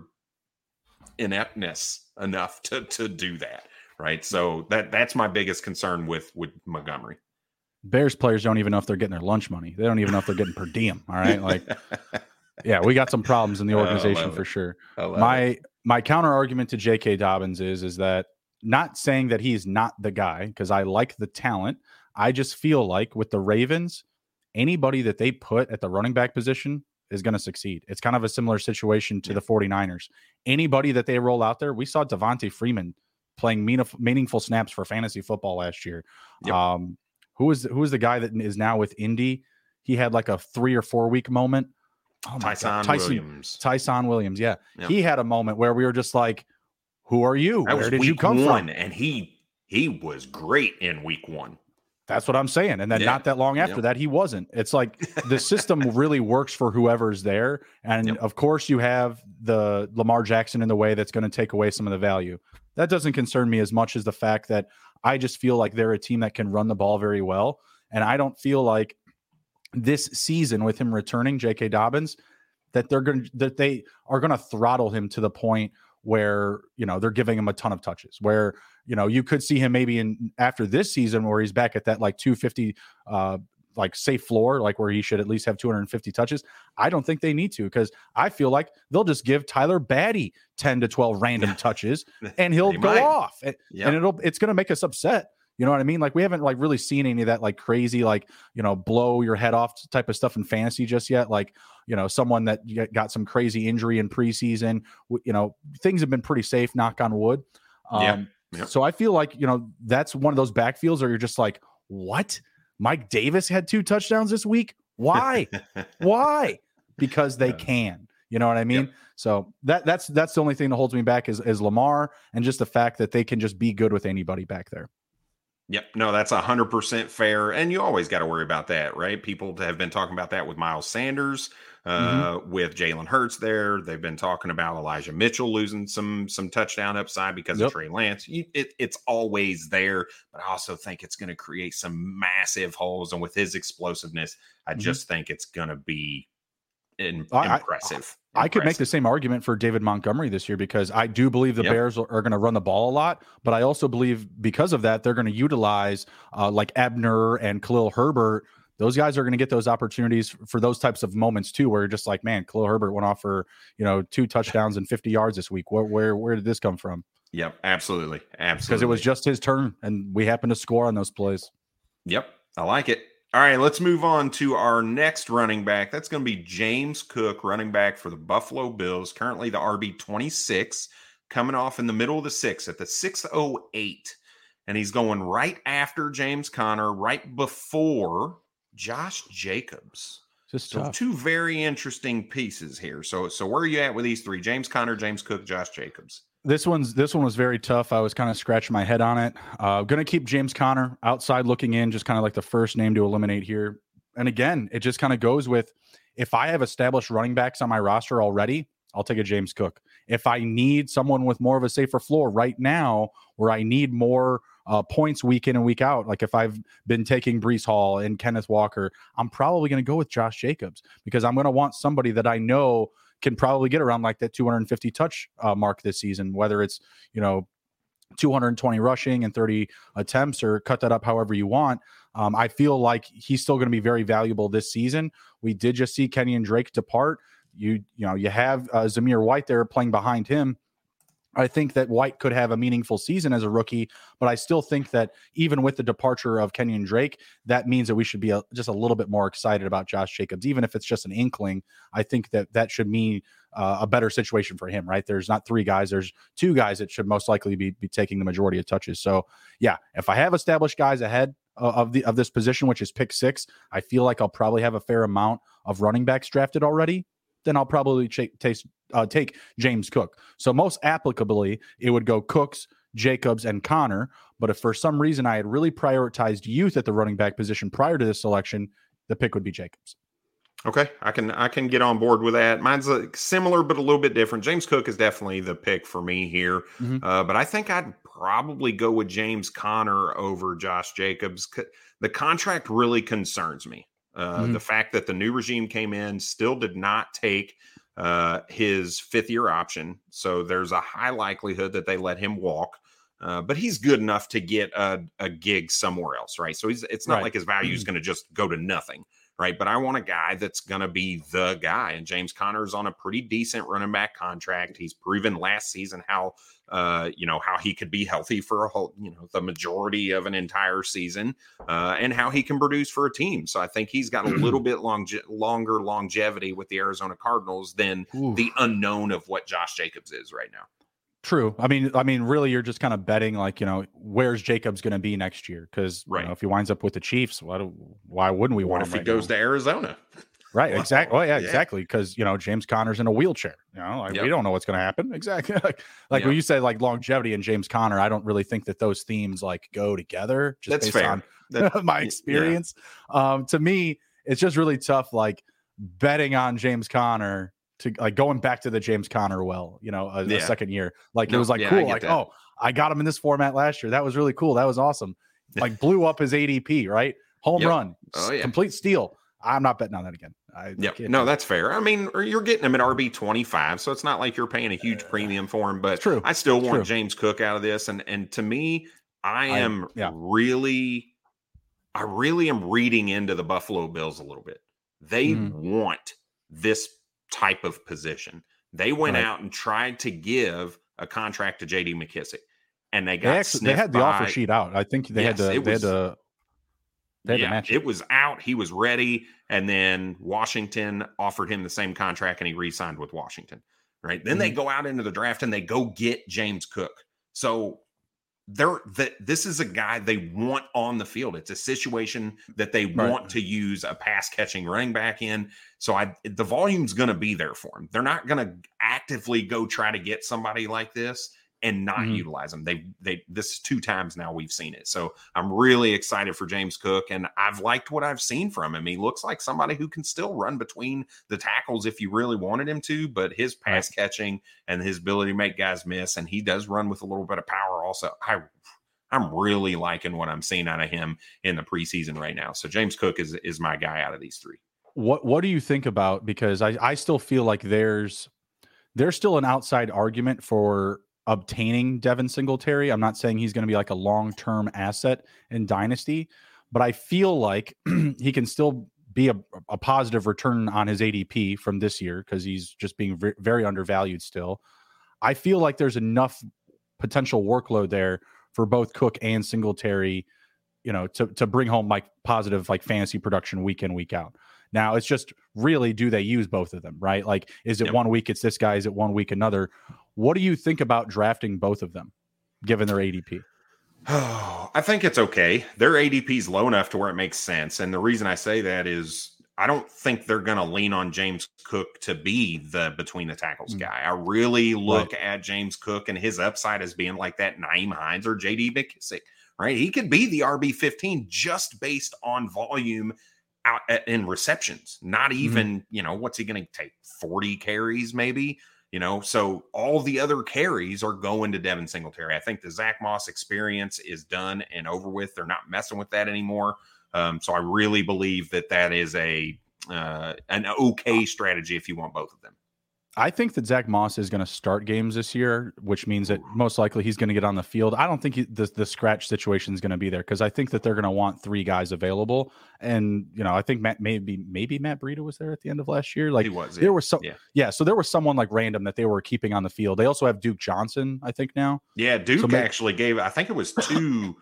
ineptness enough to to do that. Right. So that that's my biggest concern with with Montgomery. Bears players don't even know if they're getting their lunch money. They don't even know if they're getting per diem. All right. Like, yeah, we got some problems in the organization for sure. My it. My counter argument to J.K. Dobbins is is that not saying that he's not the guy because I like the talent. I just feel like with the Ravens, anybody that they put at the running back position is going to succeed. It's kind of a similar situation to yeah. the 49ers. Anybody that they roll out there, we saw Devonta Freeman playing meaningful, meaningful snaps for fantasy football last year. Yep. Um, who is who is the guy that is now with Indy? He had like a three or four week moment. Oh my Ty'Son. Ty'Son Williams. Ty'Son Williams. Yeah. Yep. He had a moment where we were just like, who are you? That Where did you come one, from? And he he was great in week one. That's what I'm saying. And then yeah. not that long after yep. that, he wasn't. It's like the system really works for whoever's there. And yep. of course, you have the Lamar Jackson in the way that's going to take away some of the value. That doesn't concern me as much as the fact that I just feel like they're a team that can run the ball very well. And I don't feel like this season with him returning, J.K. Dobbins, that they're going to that they are going to throttle him to the point where you know they're giving him a ton of touches where you know you could see him maybe in after this season where he's back at that like 250 uh like safe floor like where he should at least have 250 touches i don't think they need to because i feel like they'll just give tyler badie 10 to 12 random touches and he'll go off and, yep. and it'll it's going to make us upset you know what I mean? Like we haven't like really seen any of that like crazy like you know blow your head off type of stuff in fantasy just yet. Like you know someone that got some crazy injury in preseason. You know things have been pretty safe. Knock on wood. Um, yeah. Yep. So I feel like you know that's one of those backfields where you're just like, what? Mike Davis had two touchdowns this week. Why? Why? Because they can. You know what I mean? Yep. So that that's that's the only thing that holds me back is is Lamar and just the fact that they can just be good with anybody back there. Yep. No, that's a hundred percent fair. And you always got to worry about that, right? People have been talking about that with Miles Sanders, uh, mm-hmm. with Jalen Hurts there. They've been talking about Elijah Mitchell losing some some touchdown upside because yep. of Trey Lance. You, it, it's always there, but I also think it's going to create some massive holes. And with his explosiveness, I mm-hmm. just think it's going to be in, impressive. I, could make the same argument for David Montgomery this year because I do believe the yep. Bears are, are going to run the ball a lot, but I also believe because of that they're going to utilize uh, like Ebner and Khalil Herbert. Those guys are going to get those opportunities for those types of moments too, where you're just like, man, Khalil Herbert went off for you know two touchdowns and 50 yards this week. Where where where did this come from? Yep, absolutely, absolutely. Because it was just his turn, and we happened to score on those plays. Yep, I like it. All right, let's move on to our next running back. That's going to be James Cook, running back for the Buffalo Bills, currently the RB 26, coming off in the middle of the six at the 608. And he's going right after James Conner, right before Josh Jacobs. Just so two very interesting pieces here. So, so where are you at with these three? James Conner, James Cook, Josh Jacobs. This one's this one was very tough. I was kind of scratching my head on it. Uh, going to keep James Conner outside looking in, just kind of like the first name to eliminate here. And again, it just kind of goes with if I have established running backs on my roster already, I'll take a James Cook. If I need someone with more of a safer floor right now, where I need more uh, points week in and week out, like if I've been taking Breece Hall and Kenneth Walker, I'm probably going to go with Josh Jacobs because I'm going to want somebody that I know can probably get around like that 250 touch uh, mark this season, whether it's, you know, 220 rushing and 30 attempts or cut that up however you want. Um, I feel like he's still going to be very valuable this season. We did just see Kenyan Drake depart. You, you know, you have uh, Zamir White there playing behind him. I think that White could have a meaningful season as a rookie, but I still think that even with the departure of Kenyan Drake, that means that we should be a, just a little bit more excited about Josh Jacobs, even if it's just an inkling. I think that that should mean uh, a better situation for him, right? There's not three guys, there's two guys that should most likely be, be taking the majority of touches. So, yeah, if I have established guys ahead of the of this position, which is pick six, I feel like I'll probably have a fair amount of running backs drafted already then I'll probably ch- taste, uh, take James Cook. So most applicably, it would go Cooks, Jacobs, and Conner. But if for some reason I had really prioritized youth at the running back position prior to this selection, the pick would be Jacobs. Okay, I can I can get on board with that. Mine's a, similar but a little bit different. James Cook is definitely the pick for me here, mm-hmm. uh, but I think I'd probably go with James Conner over Josh Jacobs. The contract really concerns me. Uh, mm-hmm. The fact that the new regime came in still did not take uh, his fifth year option. So there's a high likelihood that they let him walk. Uh, but he's good enough to get a, a gig somewhere else, right? So he's it's not right. like his value is mm-hmm. going to just go to nothing, right? But I want a guy that's going to be the guy. And James Conner's on a pretty decent running back contract. He's proven last season how uh, you know, how he could be healthy for a whole, you know, the majority of an entire season, uh, and how he can produce for a team. So I think he's got a little bit long, longer longevity with the Arizona Cardinals than Oof. the unknown of what Josh Jacobs is right now. True. I mean, I mean, really, you're just kind of betting, like, you know, where's Jacobs going to be next year? Because right. You know, if he winds up with the Chiefs, why, do, why wouldn't we want what if he right goes now? to Arizona? Right. Exactly. Oh, yeah, yeah. exactly. Because you know James Conner's in a wheelchair. You know, like, yep. we don't know what's going to happen. Exactly. like, like yep. when you say like longevity and James Conner, I don't really think that those themes like go together. Just That's based fair. on that, my experience. Yeah. Um, to me, it's just really tough. Like betting on James Conner to like going back to the James Conner well. You know, a, yeah. a second year. Like no, it was like yeah, cool. Like that. oh, I got him in this format last year. That was really cool. That was awesome. Like blew up his ADP. Right. Home yep. run. Oh, yeah. Complete steal. I'm not betting on that again. I, yep. no, that's fair. I mean, you're getting him at RB 25, so it's not like you're paying a huge premium for him. But true. I still it's want true. James Cook out of this, and and to me, I am I, yeah. really, I really am reading into the Buffalo Bills a little bit. They mm-hmm. want this type of position. They went right. out and tried to give a contract to J.D. McKissic, and they got they, actually, they had the by, offer sheet out. I think they yes, had to. They was, had to yeah, it was out. He was ready. And then Washington offered him the same contract and he re signed with Washington. Right. Then mm-hmm. they go out into the draft and they go get James Cook. So they're that this is a guy they want on the field. It's a situation that they right. want to use a pass catching running back in. So I the volume's going to be there for him. They're not going to actively go try to get somebody like this and not mm-hmm. utilize them. They they this is two times now we've seen it. So I'm really excited for James Cook and I've liked what I've seen from him. He looks like somebody who can still run between the tackles if you really wanted him to, but his pass catching and his ability to make guys miss and he does run with a little bit of power also. I I'm really liking what I'm seeing out of him in the preseason right now. So James Cook is is my guy out of these three. What what do you think about because I I still feel like there's there's still an outside argument for obtaining Devin Singletary. I'm not saying he's going to be like a long term asset in Dynasty, but I feel like he can still be a, a, positive return on his ADP from this year because he's just being v- very undervalued still. I feel like there's enough potential workload there for both Cook and Singletary, you know, to to bring home like positive like fantasy production week in week out. Now it's just really do they use both of them, right? Like, is it yep. one week it's this guy? Is it one week another? What do you think about drafting both of them, given their ADP? Oh, I think it's okay. Their ADP is low enough to where it makes sense. And the reason I say that is I don't think they're going to lean on James Cook to be the between the tackles mm. guy. I really look right. at James Cook and his upside as being like that Nyheim Hines or JD McKissic, right? He could be the RB 15 just based on volume out in receptions. Not mm-hmm. even, mm-hmm. you know, what's he going to take? 40 carries, maybe. You know, so all the other carries are going to Devin Singletary. I think the Zach Moss experience is done and over with. They're not messing with that anymore. Um, so I really believe that that is a uh, an okay strategy if you want both of them. I think that Zach Moss is going to start games this year, which means that most likely he's going to get on the field. I don't think he, the the scratch situation is going to be there because I think that they're going to want three guys available. And you know, I think Matt, maybe maybe Matt Breida was there at the end of last year. Like he was, yeah. there was some, yeah. yeah. So there was someone like random that they were keeping on the field. They also have Duke Johnson, I think now. Yeah, Duke so actually gave. I think it was two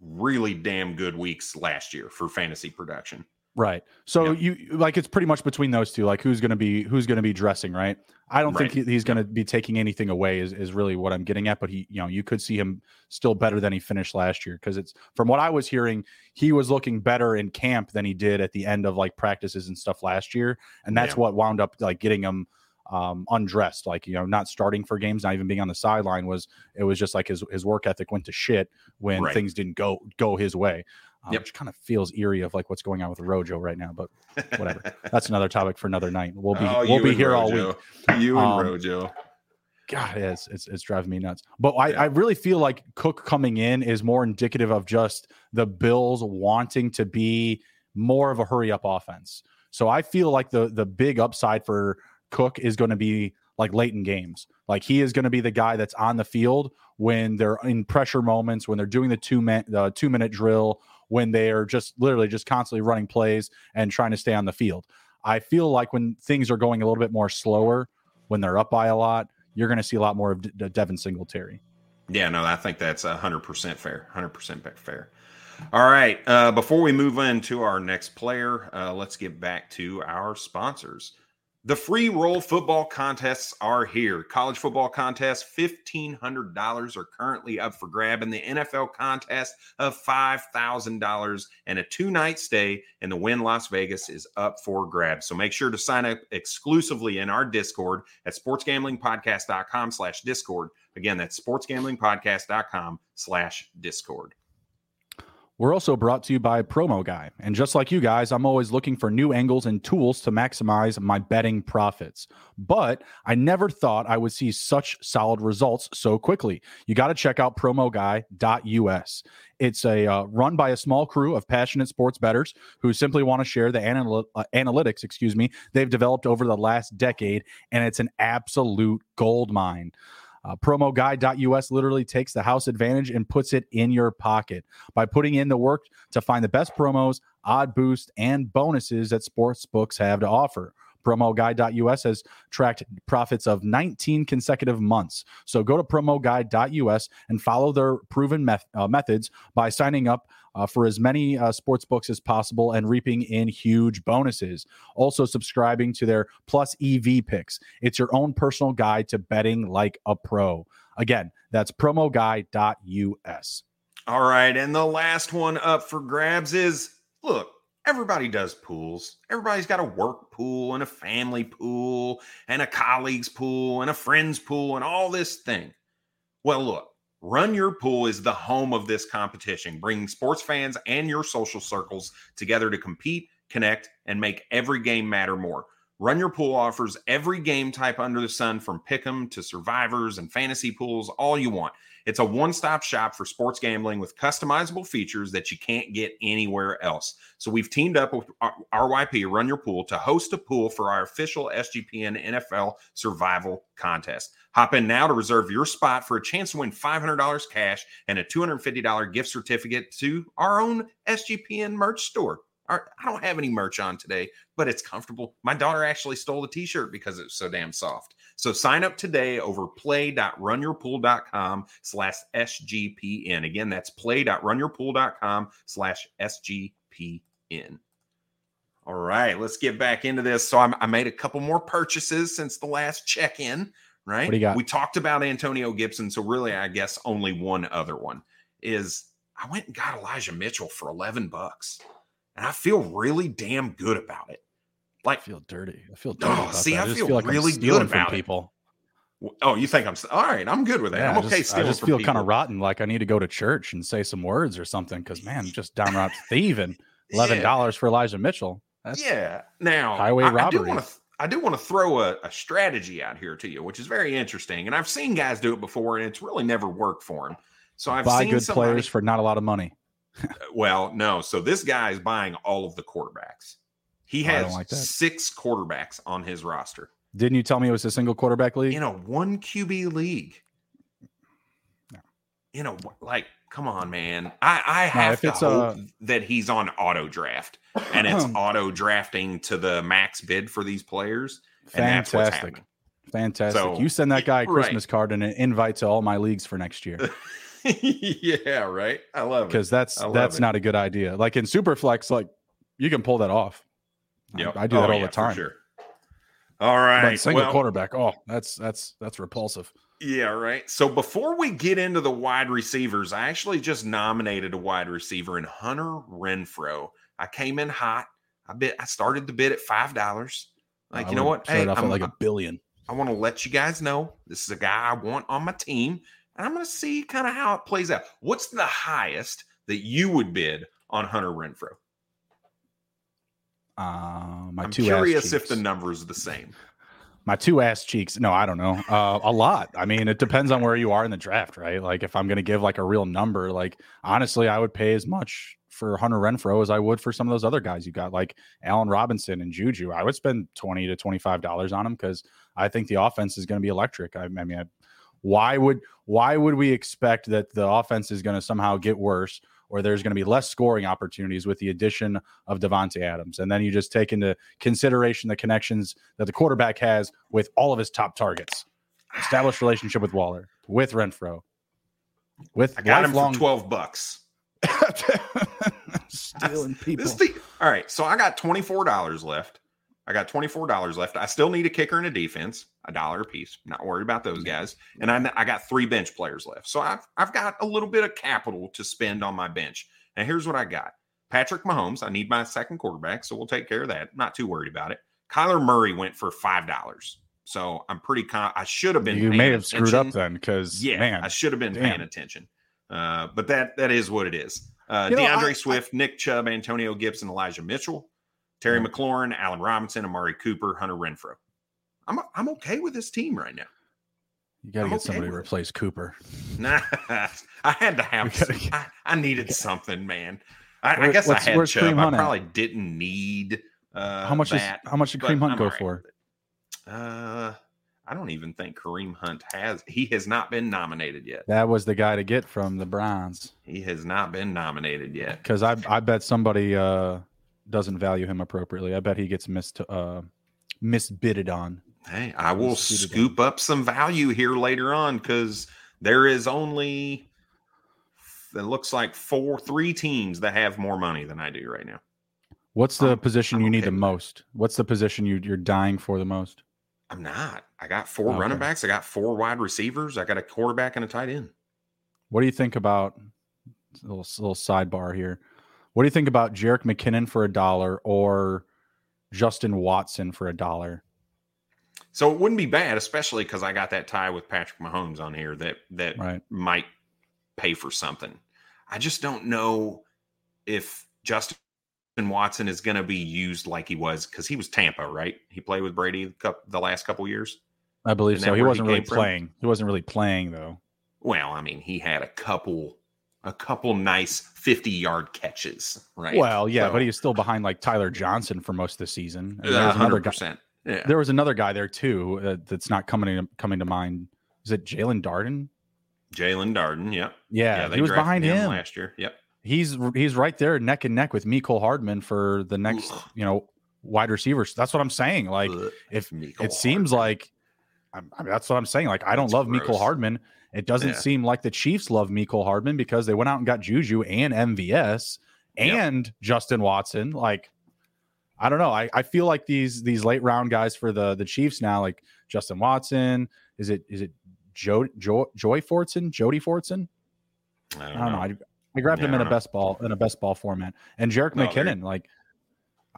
really damn good weeks last year for fantasy production. Right. So yep. you like it's pretty much between those two, like who's going to be who's going to be dressing, right? I don't right. think he, he's going to be taking anything away. Is is really what I'm getting at. But he, you know, you could see him still better than he finished last year because it's from what I was hearing, he was looking better in camp than he did at the end of like practices and stuff last year, and that's yeah. what wound up like getting him um, undressed, like you know, not starting for games, not even being on the sideline. Was it was just like his his work ethic went to shit when right. things didn't go go his way um, yep. which kind of feels eerie of like what's going on with Rojo right now. But whatever, that's another topic for another night. We'll be oh, we'll be here Rojo. all week. You and um, Rojo. God, it's, it's it's driving me nuts. But I, yeah. I really feel like Cook coming in is more indicative of just the Bills wanting to be more of a hurry up offense. So I feel like the the big upside for Cook is going to be like late in games. Like he is going to be the guy that's on the field when they're in pressure moments, when they're doing the two minute the two minute drill, when they are just literally just constantly running plays and trying to stay on the field. I feel like when things are going a little bit more slower, when they're up by a lot, you're going to see a lot more of De- Devin Singletary. Yeah, no, I think that's 100% fair. 100% fair. All right. Uh, before we move into our next player, uh, let's get back to our sponsors. The free roll football contests are here. College football contests, $1,500 are currently up for grab, and the NFL contest of $5,000 and a two night stay in the Wynn Las Vegas is up for grabs. So make sure to sign up exclusively in our Discord at sportsgamblingpodcast.com slash Discord. Again, that's sportsgamblingpodcast.com slash Discord. We're also brought to you by Promo Guy. And just like you guys, I'm always looking for new angles and tools to maximize my betting profits. But I never thought I would see such solid results so quickly. You got to check out promoguy.us. It's a uh, run by a small crew of passionate sports bettors who simply want to share the anal- uh, analytics, excuse me, they've developed over the last decade and it's an absolute gold mine. Uh, promoguy.us literally takes the house advantage and puts it in your pocket by putting in the work to find the best promos, odd boost, and bonuses that sports books have to offer. PromoGuy.us has tracked profits of 19 consecutive months. So go to PromoGuy.us and follow their proven meth- uh, methods by signing up uh, for as many uh, sports books as possible and reaping in huge bonuses. Also, subscribing to their Plus EV picks. It's your own personal guide to betting like a pro. Again, that's promoguy.us. All right. And the last one up for grabs is look, everybody does pools. Everybody's got a work pool and a family pool and a colleague's pool and a friend's pool and all this thing. Well, look, Run Your Pool is the home of this competition, bringing sports fans and your social circles together to compete, connect, and make every game matter more. Run Your Pool offers every game type under the sun from pick'em to survivors and fantasy pools, all you want. It's a one stop shop for sports gambling with customizable features that you can't get anywhere else. So we've teamed up with RYP, Run Your Pool, to host a pool for our official SGPN NFL survival contest. Hop in now to reserve your spot for a chance to win $500 cash and a $250 gift certificate to our own SGPN merch store. I don't have any merch on today, but it's comfortable. My daughter actually stole the t-shirt because it's so damn soft. So sign up today over play.runyourpool.com slash SGPN. Again, that's play.runyourpool.com slash SGPN. All right, let's get back into this. So I, I made a couple more purchases since the last check-in, right? What do you got? We talked about Antonio Gibson. So really, I guess only one other one is I went and got Elijah Mitchell for 11 bucks and I feel really damn good about it. Like, I feel dirty. I feel dirty. Oh, see, that. I, I feel, feel like really good about people. It. Oh, you think I'm all right? I'm good with that. Yeah, I'm okay. I just, I just feel kind of rotten. Like I need to go to church and say some words or something because man, just downright thieving. Eleven dollars yeah. for Elijah Mitchell. That's yeah. Now highway I, robbery. I do want to. I do want to throw a, a, strategy out here to you, which is very interesting. And I've seen guys do it before, and it's really never worked for them. So I've buy seen good somebody, players for not a lot of money. Well, no. So this guy is buying all of the quarterbacks. He has like six quarterbacks on his roster. Didn't you tell me it was a single quarterback league? in a one QB league. You know, like, come on, man. I, I have if to it's, hope uh, that he's on auto draft and it's auto drafting to the max bid for these players. And that's what's Fantastic. Fantastic. So, you send that guy a right. Christmas card and an invite to all my leagues for next year yeah, right. I love it. because that's that's it. not a good idea. Like in Superflex, like you can pull that off. I- I, do that Oh, all yeah, the for time. Sure. All But single well, quarterback, oh, that's that's that's repulsive. Yeah, right. So before we get into the wide receivers, I actually just nominated a wide receiver in Hunter Renfrow. I came in hot. I bid. I started the bid at five dollars. Like oh, I you know what? Hey, off at I'm- like a billion. I want to let you guys know this is a guy I want on my team, and I'm going to see kind of how it plays out. What's the highest that you would bid on Hunter Renfrow? Uh, my I'm two curious if the number's are the same. my two ass cheeks. No, I don't know. Uh, a lot. I mean, it depends on where you are in the draft, right? Like if I'm going to give like a real number, like honestly, I would pay as much for Hunter Renfrow as I would for some of those other guys you got, like Allen Robinson and Juju. I would spend twenty to twenty five dollars on them because I think the offense is going to be electric. I, I mean, I, why would why would we expect that the offense is going to somehow get worse? Or there's going to be less scoring opportunities with the addition of Davante Adams, and then you just take into consideration the connections that the quarterback has with all of his top targets. Established relationship with Waller, with Renfrow, with I got him lifelong for twelve bucks. stealing people. Thing, all right. So I got twenty four dollars left. I got twenty four dollars left. I still need a kicker and a defense, a dollar a piece. Not worried about those guys. And I, I got three bench players left. So I've I've got a little bit of capital to spend on my bench. And here's what I got: Patrick Mahomes. I need my second quarterback, so we'll take care of that. Not too worried about it. Kyler Murray went for five dollars. So I'm pretty. Con- I should have been. you paying may have screwed up attention. then, because Yeah, man, I should have been paying attention. Uh, but that that is what it is. Uh, You know, DeAndre I- Swift, Nick Chubb, Antonio Gibson, Elijah Mitchell, Terry Yeah. McLaurin, Allen Robinson, Amari Cooper, Hunter Renfrow. I'm I'm okay with this team right now. you got to get okay somebody to with it. replace Cooper. Nah, I had to have. Some, get- I, I needed something, man. I, I guess I had Chubb. I Hunt at? probably didn't need. Uh, how much that, is how much did Kareem Hunt I'm go right for? Uh, I don't even think Kareem Hunt has. He has not been nominated yet. That was the guy to get from the Browns. He has not been nominated yet. Because I I bet somebody uh doesn't value him appropriately. I bet he gets missed uh misbidded on. Hey, I will scoop up some value here later on because there is only it looks like four, three teams that have more money than I do right now. What's the I'm- position I'm you need the most? What's the position you you're dying for the most? I'm not. I got four Okay. running backs. I got four wide receivers. I got a quarterback and a tight end. What do you think about a little, little sidebar here? What do you think about Jerick McKinnon for a dollar or Justin Watson for a dollar? So it wouldn't be bad, especially because I got that tie with Patrick Mahomes on here that that Right. might pay for something. I just don't know if Justin Watson is going to be used like he was because he was Tampa, right? He played with Brady the, last couple years. I believe so. He wasn't really came from? playing. He wasn't really playing though. Well, I mean, he had a couple, a couple nice fifty-yard catches, right? Well, yeah, So- but he was still behind like Tyler Johnson for most of the season. And there was another hundred guy. percent. Yeah, There was another guy there too uh, that's not coming to, coming to mind. Is it Jaelon Darden? Jaelon Darden. yeah. Yeah, they he was behind him. last year. Yep. He's he's right there neck and neck with Mecole Hardman for the next Ugh. you know wide receivers. That's what I'm saying. Like Ugh, if it seems like I mean, that's what I'm saying. Like I don't That's love Mecole. Hardman. It doesn't Yeah. seem like the Chiefs love Mecole Hardman because they went out and got Juju and MVS Yep. and Justin Watson. Like I don't know. I, I feel like these these late round guys for the the Chiefs now, like Justin Watson. Is it is it Joe, Joe Joy Fortson? Jody Fortson? I I don't, don't know. know. I, I grabbed Yeah, him in a best ball in a best ball format. And Jerick No, McKinnon, like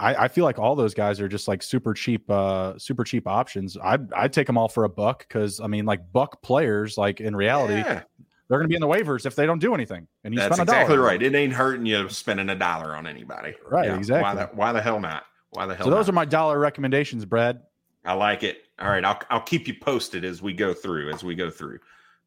I, I feel like all those guys are just like super cheap, uh, super cheap options. I I'd take them all for a buck because I mean, like buck players, like in reality, Yeah, they're gonna be in the waivers if they don't do anything. And you that's spend a exactly right. It ain't hurting you spending a dollar on anybody. Right, Why exactly. the, why the hell not? Why the hell? So those not? are my dollar recommendations, Brad. I like it. All right, I'll I'll keep you posted as we go through as we go through.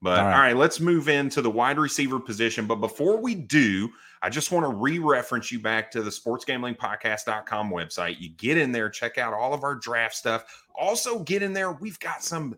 But all right. all right, let's move into the wide receiver position. But before we do, I just want to re reference you back to the sportsgamblingpodcast.com website. You get in there, check out all of our draft stuff. Also, get in there. We've got some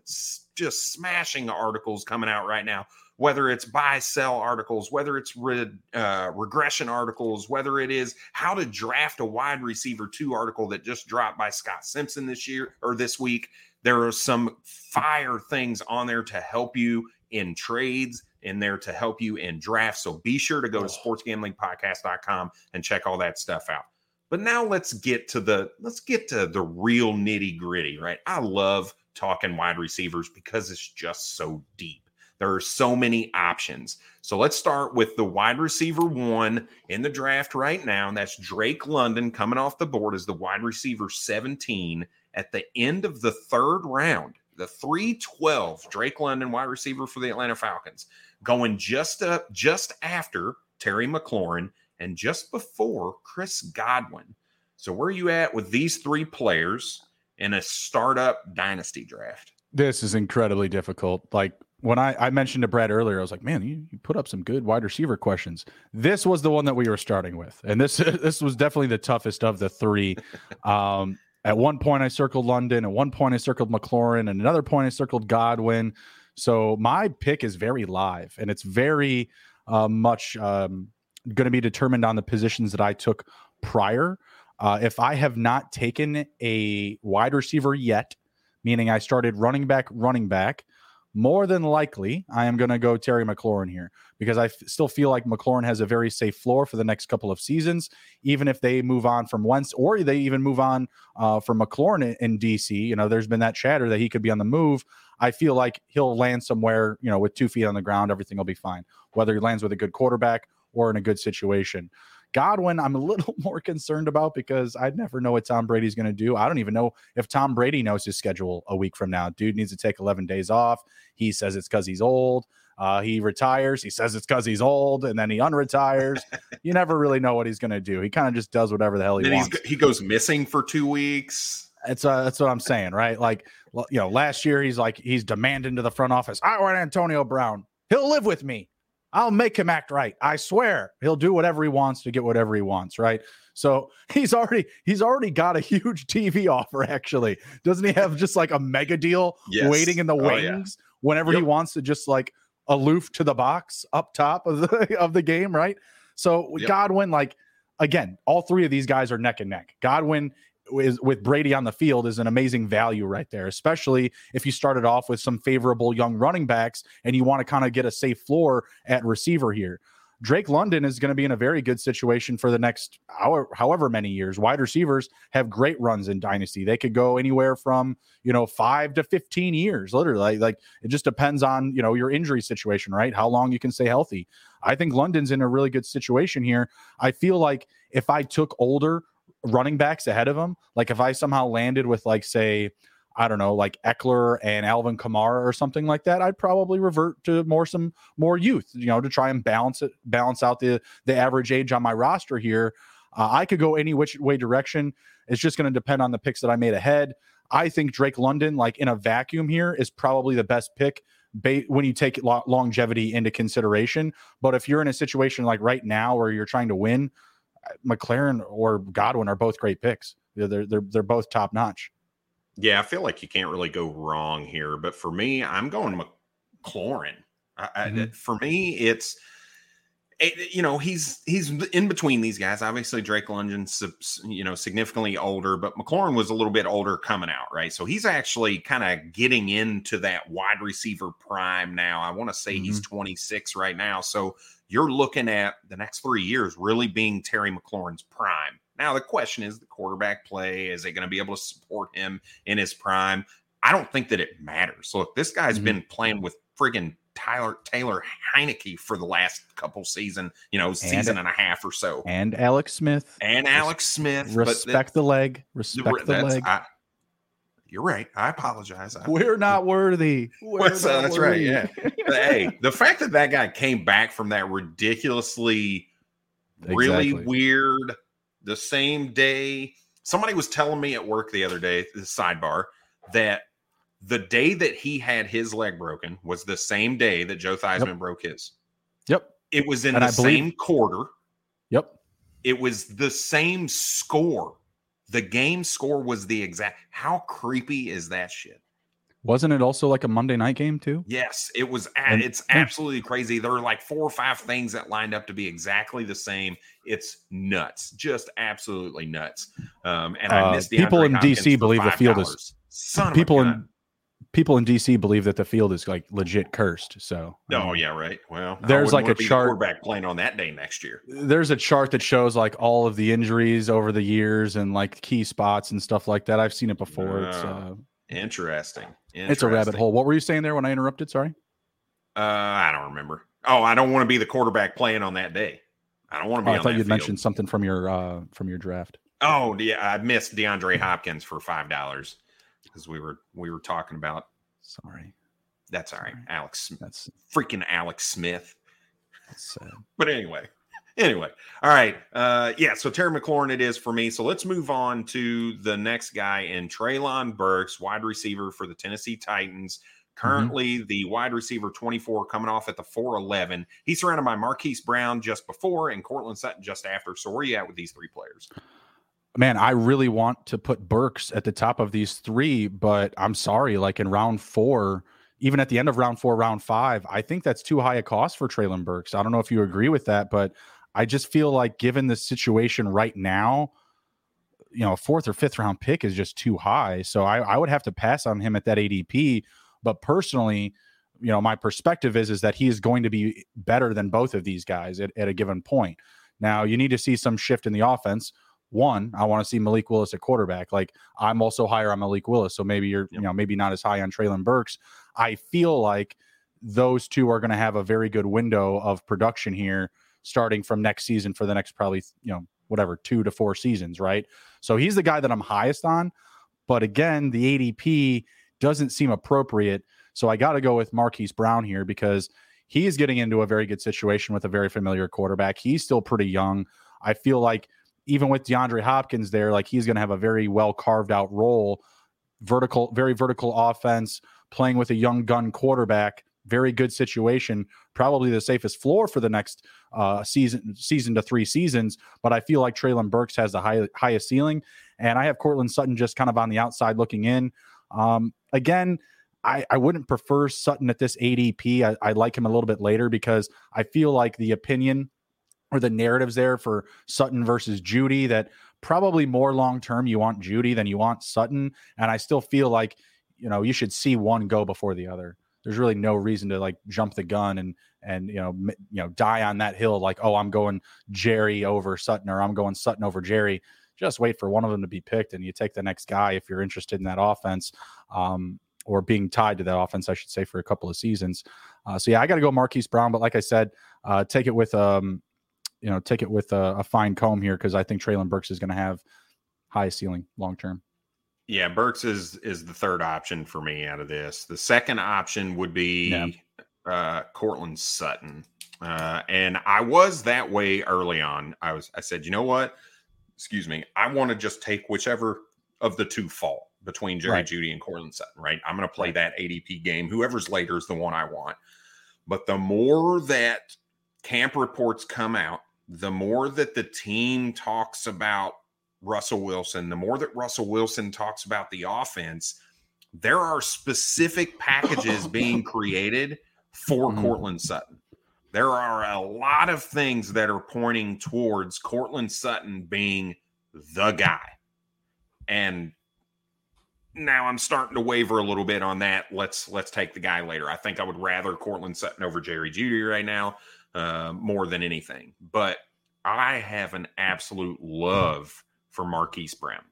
just smashing articles coming out right now, whether it's buy sell articles, whether it's re, uh, regression articles, whether it is how to draft a wide receiver two article that just dropped by Scott Simpson this year or this week. There are some fire things on there to help you in trades in there to help you in drafts. So be sure to go to sportsgamblingpodcast.com and check all that stuff out. But now let's get to the let's get to the real nitty gritty, right? I love talking wide receivers because it's just so deep. There are so many options. So let's start with the wide receiver one in the draft right now. And that's Drake London coming off the board as the wide receiver 17 at the end of the third round the 312 Drake London wide receiver for the Atlanta Falcons going just up just after Terry McLaurin and just before Chris Godwin. So where are you at with these three players in a startup dynasty draft? This is incredibly difficult. Like when I, I mentioned to Brad earlier, I was like, man, you, you, put up some good wide receiver questions. This was the one that we were starting with. And this this was definitely the toughest of the three. Um, at one point, I circled London. At one point, I circled McLaurin. And another point, I circled Godwin. So my pick is very live and it's very uh, much um, going to be determined on the positions that I took prior. Uh, if I have not taken a wide receiver yet, meaning I started running back, running back, more than likely I am going to go Terry McLaurin here because I f- still feel like McLaurin has a very safe floor for the next couple of seasons, even if they move on from Wentz or they even move on uh, from McLaurin in, in DC. You know, there's been that chatter that he could be on the move. I feel like he'll land somewhere, you know, with two feet on the ground, everything will be fine, whether he lands with a good quarterback or in a good situation. Godwin, I'm a little more concerned about because I never know what Tom Brady's going to do. I don't even know if Tom Brady knows his schedule a week from now. Dude needs to take 11 days off. He says it's because he's old. Uh, he retires. He says it's because he's old, and then he unretires. you never really know what he's going to do. He kind of just does whatever the hell he then wants. he goes missing for two weeks. That's uh, that's what I'm saying, right? Like, you know, last year he's like he's demanding to the front office. I want Antonio Brown. He'll live with me. I'll make him act right. I swear. He'll do whatever he wants to get whatever he wants, right? So he's already he's already got a huge TV offer actually. Doesn't he have just like a mega deal yes. waiting in the wings oh, yeah. whenever yep. he wants to just like aloof to the box up top of the of the game, right? So yep. Godwin like again, all three of these guys are neck and neck. Godwin is with Brady on the field is an amazing value right there, especially if you started off with some favorable young running backs and you want to kind of get a safe floor at receiver here. Drake London is going to be in a very good situation for the next however, however many years. Wide receivers have great runs in dynasty. They could go anywhere from, you know, 5 to 15 years, literally. Like it just depends on, you know, your injury situation, right? How long you can stay healthy. I think London's in a really good situation here. I feel like if I took older running backs ahead of him. Like if I somehow landed with like say, I don't know, like Ekeler and Alvin Kamara or something like that, I'd probably revert to more some more youth, you know, to try and balance it, balance out the the average age on my roster here. Uh, I could go any which way direction. It's just going to depend on the picks that I made ahead. I think Drake London, like in a vacuum here, is probably the best pick ba- when you take lo- longevity into consideration. But if you're in a situation like right now where you're trying to win, McLaurin or Godwin are both great picks. They're they're they're both top notch. Yeah, I feel like you can't really go wrong here. But for me, I'm going McLaurin. I, mm-hmm. I, for me, it's it, you know he's he's in between these guys. Obviously, Drake London's you know significantly older, but McLaurin was a little bit older coming out, right? So he's actually kind of getting into that wide receiver prime now. I want to say mm-hmm. he's 26 right now. So you're looking at the next three years really being Terry McLaurin's prime. Now, the question is the quarterback play. Is it going to be able to support him in his prime? I don't think that it matters. Look, this guy's mm-hmm. been playing with friggin' Tyler Taylor Heinicke for the last couple season, you know, season and, and a half or so. And Alex Smith. And Alex Smith. Respect the leg. Respect the leg. I, you're right. I apologize. I, We're not worthy. We're not that's worthy. right. Yeah. hey, the fact that that guy came back from that ridiculously, really weird, the same day. Somebody was telling me at work the other day, the sidebar, that The day that he had his leg broken was the same day that Joe Theismann yep. broke his. Yep. It was in and the believe, same quarter. Yep. It was the same score. The game score was the exact. How creepy is that shit? Wasn't it also like a Monday night game too? Yes, it was. And, it's absolutely crazy. There are like four or five things that lined up to be exactly the same. It's nuts, just absolutely nuts. Um, and I uh, missed people in DC believe the field is. Son people in people in DC believe that the field is like legit cursed. So, oh um, yeah, right. Well, there's like a chart quarterback playing on that day next year. There's a chart that shows like all of the injuries over the years and like key spots and stuff like that. I've seen it before. Uh, it's uh, Interesting. Interesting. It's a rabbit hole. What were you saying there when I interrupted? Sorry. Uh, I don't remember. Oh, I don't want to be the quarterback playing on that day. I don't want to be. Oh, I thought you'd mentioned something from your uh from your draft. Oh, yeah, I missed DeAndre Hopkins for five dollars because we were we were talking about. Sorry. That's all right, Alex. That's freaking Alex Smith. That's sad. but anyway, anyway, all right. Uh, yeah, so Terry McLaurin it is for me. So let's move on to the next guy in Treylon Burks, wide receiver for the Tennessee Titans. Mm-hmm. Currently, mm-hmm. the wide receiver 24 coming off at the 411. He's surrounded by Marquise Brown just before and Courtland Sutton just after. So where are you at with these three players? Man, I really want to put Burks at the top of these three, but I'm sorry. Like in round four, even at the end of round four, round five, I think that's too high a cost for Treylon Burks. I don't know if you agree with that, but I just feel like given the situation right now, you know, a fourth or fifth round pick is just too high. So I, I would have to pass on him at that ADP. But personally, you know, my perspective is is that he is going to be better than both of these guys at, at a given point. Now you need to see some shift in the offense. One, I want to see Malik Willis at quarterback. Like I'm also higher on Malik Willis, so maybe you're, yep. you know, maybe not as high on Treylon Burks. I feel like those two are going to have a very good window of production here starting from next season for the next probably you know whatever two to four seasons, right? So he's the guy that I'm highest on. But again, the ADP doesn't seem appropriate. So I got to go with Marquise Brown here because he is getting into a very good situation with a very familiar quarterback. He's still pretty young. I feel like even with DeAndre Hopkins there, like he's going to have a very well carved out role, vertical, very vertical offense, playing with a young gun quarterback very good situation, probably the safest floor for the next uh, season, season to three seasons. But I feel like Treylon Burks has the high, highest ceiling, and I have Courtland Sutton just kind of on the outside looking in. Um, again, I, I wouldn't prefer Sutton at this ADP. I, I like him a little bit later because I feel like the opinion or the narratives there for Sutton versus Jeudy that probably more long term you want Jeudy than you want Sutton, and I still feel like you know you should see one go before the other there's really no reason to like jump the gun and and you know m- you know die on that hill like oh I'm going Jerry over Sutton or I'm going Sutton over Jerry. Just wait for one of them to be picked and you take the next guy if you're interested in that offense. Um, or being tied to that offense, I should say, for a couple of seasons. Uh, so yeah, I got to go Marquise Brown, but like I said, uh, take it with um, you know, take it with a, a fine comb here because I think Treylon Burks is going to have high ceiling long term. Yeah, Burks is is the third option for me out of this. The second option would be yeah. uh Courtland Sutton. Uh, and I was that way early on. I was I said, you know what? Excuse me, I want to just take whichever of the two fall between Jerry right. Jeudy and Courtland Sutton, right? I'm gonna play right. that ADP game. Whoever's later is the one I want. But the more that camp reports come out, the more that the team talks about Russell Wilson, the more that Russell Wilson talks about the offense, there are specific packages being created for mm-hmm. Courtland Sutton. There are a lot of things that are pointing towards Courtland Sutton being the guy. And now I'm starting to waver a little bit on that. Let's let's take the guy later. I think I would rather Courtland Sutton over Jerry Jeudy right now, uh, more than anything. But I have an absolute love for Marquise Brown.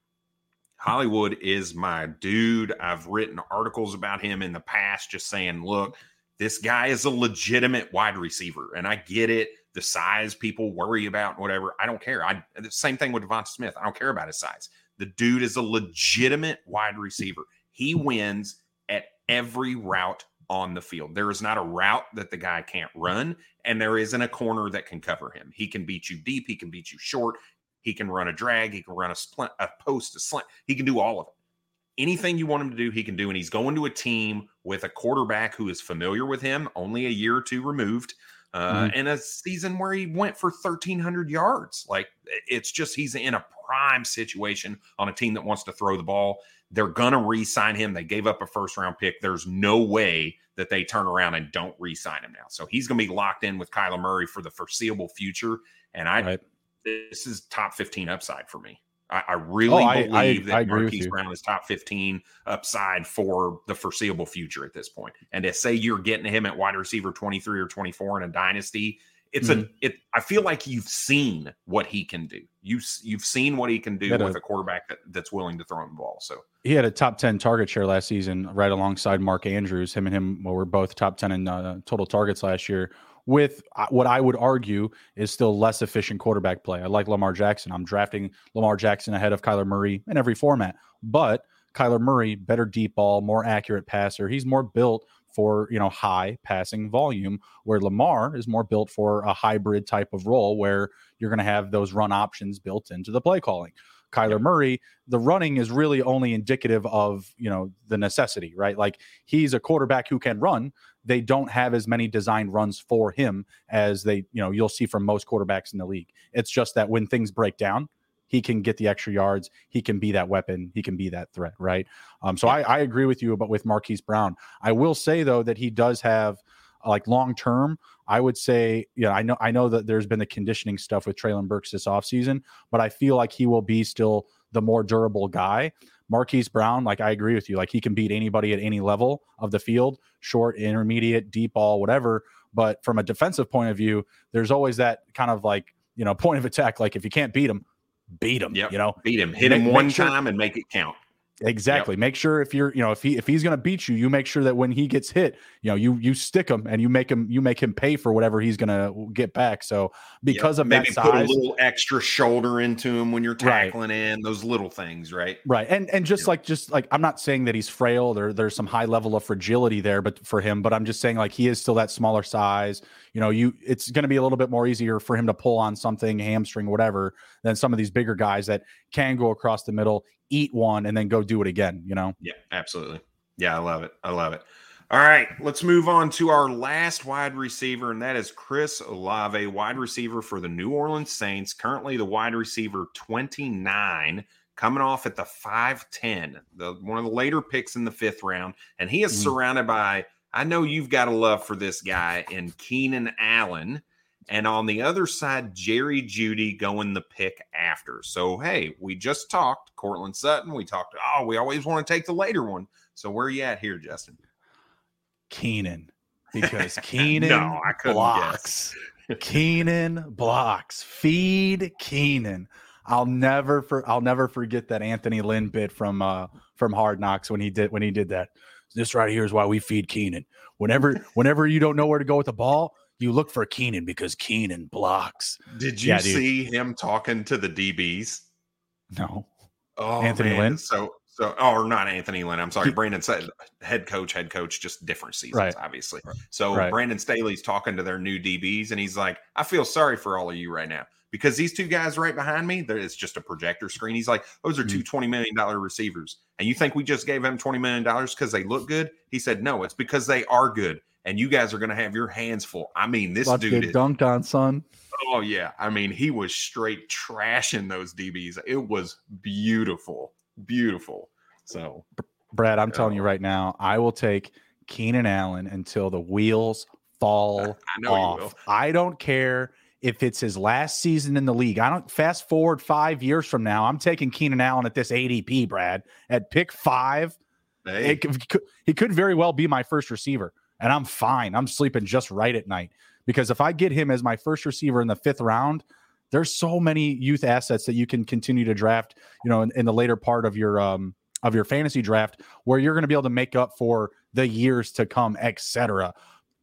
Hollywood is my dude. I've written articles about him in the past, just saying, look, this guy is a legitimate wide receiver. And I get it. The size people worry about, whatever. I don't care. I the same thing with Devonta Smith. I don't care about his size. The dude is a legitimate wide receiver. He wins at every route on the field. There is not a route that the guy can't run, and there isn't a corner that can cover him. He can beat you deep, he can beat you short, he can run a drag. He can run a splint, a post, a slant. He can do all of it. anything you want him to do, he can do. And he's going to a team with a quarterback who is familiar with him, only a year or two removed, uh, mm-hmm. in a season where he went for 1,300 yards. Like it's just he's in a prime situation on a team that wants to throw the ball. They're going to re sign him. They gave up a first round pick. There's no way that they turn around and don't re sign him now. So he's going to be locked in with Kyler Murray for the foreseeable future. And I, right. this is top 15 upside for me. I, I really oh, believe I, I, that Marquise Brown is top 15 upside for the foreseeable future at this point. And to say you're getting him at wide receiver 23 or 24 in a dynasty, it's mm-hmm. a it I feel like you've seen what he can do. You you've seen what he can do with a, a, quarterback that, that's willing to throw him the ball. So he had a top 10 target share last season right alongside Mark Andrews. Him and him well, were both top 10 in uh, total targets last year with uh, what I would argue is still less efficient quarterback play. I like Lamar Jackson. I'm drafting Lamar Jackson ahead of Kyler Murray in every format. But Kyler Murray, better deep ball, more accurate passer. He's more built for you know high passing volume where lamar is more built for a hybrid type of role where you're going to have those run options built into the play calling. Kyler murray the running is really only indicative of you know the necessity right? Like he's a quarterback who can run. They don't have as many designed runs for him as they, you know, you'll see from most quarterbacks in the league. It's just that when things break down, he can get the extra yards. He can be that weapon. He can be that threat, right? Um, so I, I agree with you about with Marquise Brown. I will say though that he does have like long term. I would say, you know, I know I know that there's been the conditioning stuff with Treylon Burks this offseason, but I feel like he will be still the more durable guy. Marquise Brown, like I agree with you, like he can beat anybody at any level of the field, short, intermediate, deep ball, whatever. But from a defensive point of view, there's always that kind of like, you know, point of attack. Like if you can't beat him, beat him. Yep. You know, beat him, hit him one sure, time and make it count. Exactly. Yep. Make sure if you're, you know, if he if he's going to beat you, you make sure that when he gets hit, you know, you you stick him and you make him you make him pay for whatever he's going to get back. So because yep. of maybe that put a little extra shoulder into him when you're tackling right. in those little things, right? Right. And and just yep. like just like I'm not saying that he's frail. There there's some high level of fragility there, but for him, but I'm just saying like he is still that smaller size. You know, you it's going to be a little bit more easier for him to pull on something, hamstring, whatever, than some of these bigger guys that can go across the middle eat one and then go do it again, you know? Yeah, absolutely. Yeah, I love it. I love it. All right, let's move on to our last wide receiver, and that is Chris Olave, wide receiver for the New Orleans Saints. Currently, the wide receiver 29, coming off at the 5'10, the one of the later picks in the fifth round. And he is mm-hmm. surrounded by, I know you've got a love for this guy in Keenan Allen. And on the other side, Jerry Jeudy going the pick after. So, hey, we just talked Courtland Sutton. We talked, oh, we always want to take the later one. So, where are you at here, Justin? Keenan. Because Keenan no, blocks. Keenan blocks. Feed Keenan. I'll never for I'll never forget that Anthony Lynn bit from uh from Hard Knocks when he did when he did that. This right here is why we feed Keenan. Whenever whenever you don't know where to go with the ball, you look for Keenan because Keenan blocks. Did you yeah, see him talking to the DBs? No. Oh, Anthony man. Lynn. So, so, or not Anthony Lynn. I'm sorry, Brandon said head coach, head coach, just different seasons, right. obviously. Right. So right. Brandon Staley's talking to their new DBs, and he's like, "I feel sorry for all of you right now because these two guys right behind me, there is just a projector screen. He's like, those are two mm. $20 million receivers. And you think we just gave them $20 million because they look good? He said, no, it's because they are good and you guys are going to have your hands full. I mean, this dude is, dunked on, son. Oh yeah, I mean, he was straight trashing those DBs. It was beautiful, beautiful. So, Brad, I'm uh, telling you right now, I will take Keenan Allen until the wheels fall I off. I don't care if it's his last season in the league. I don't fast forward five years from now. I'm taking Keenan Allen at this ADP, Brad, at pick five. Hey. It, he could very well be my first receiver and I'm fine. I'm sleeping just right at night because if I get him as my first receiver in the fifth round, there's so many youth assets that you can continue to draft, you know, in, in the later part of your um of your fantasy draft where you're going to be able to make up for the years to come, etc.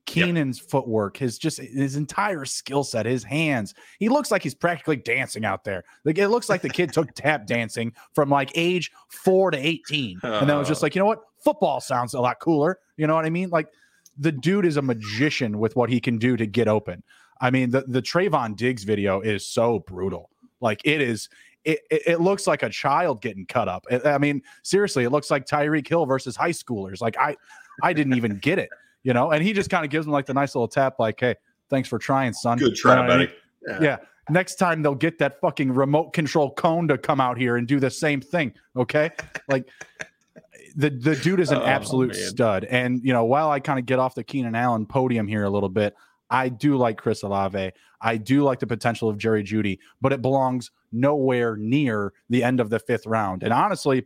Keenan's yep. footwork, his just his entire skill set, his hands. He looks like he's practically dancing out there. Like it looks like the kid took tap dancing from like age four to 18. And then was just like, you know what? Football sounds a lot cooler. You know what I mean? Like the dude is a magician with what he can do to get open. I mean, the the Trevon Diggs video is so brutal. Like it is, it, it, it looks like a child getting cut up. I mean, seriously, it looks like Tyreek Hill versus high schoolers. Like I, I didn't even get it, you know. And he just kind of gives him like the nice little tap, like, "Hey, thanks for trying, son." Good try, you know buddy. I mean? yeah. yeah. Next time they'll get that fucking remote control cone to come out here and do the same thing. Okay, like the the dude is an oh, absolute man. stud. And you know, while I kind of get off the Keenan Allen podium here a little bit, I do like Chris Olave. I do like the potential of Jerry Jeudy, but it belongs nowhere near the end of the fifth round. And honestly,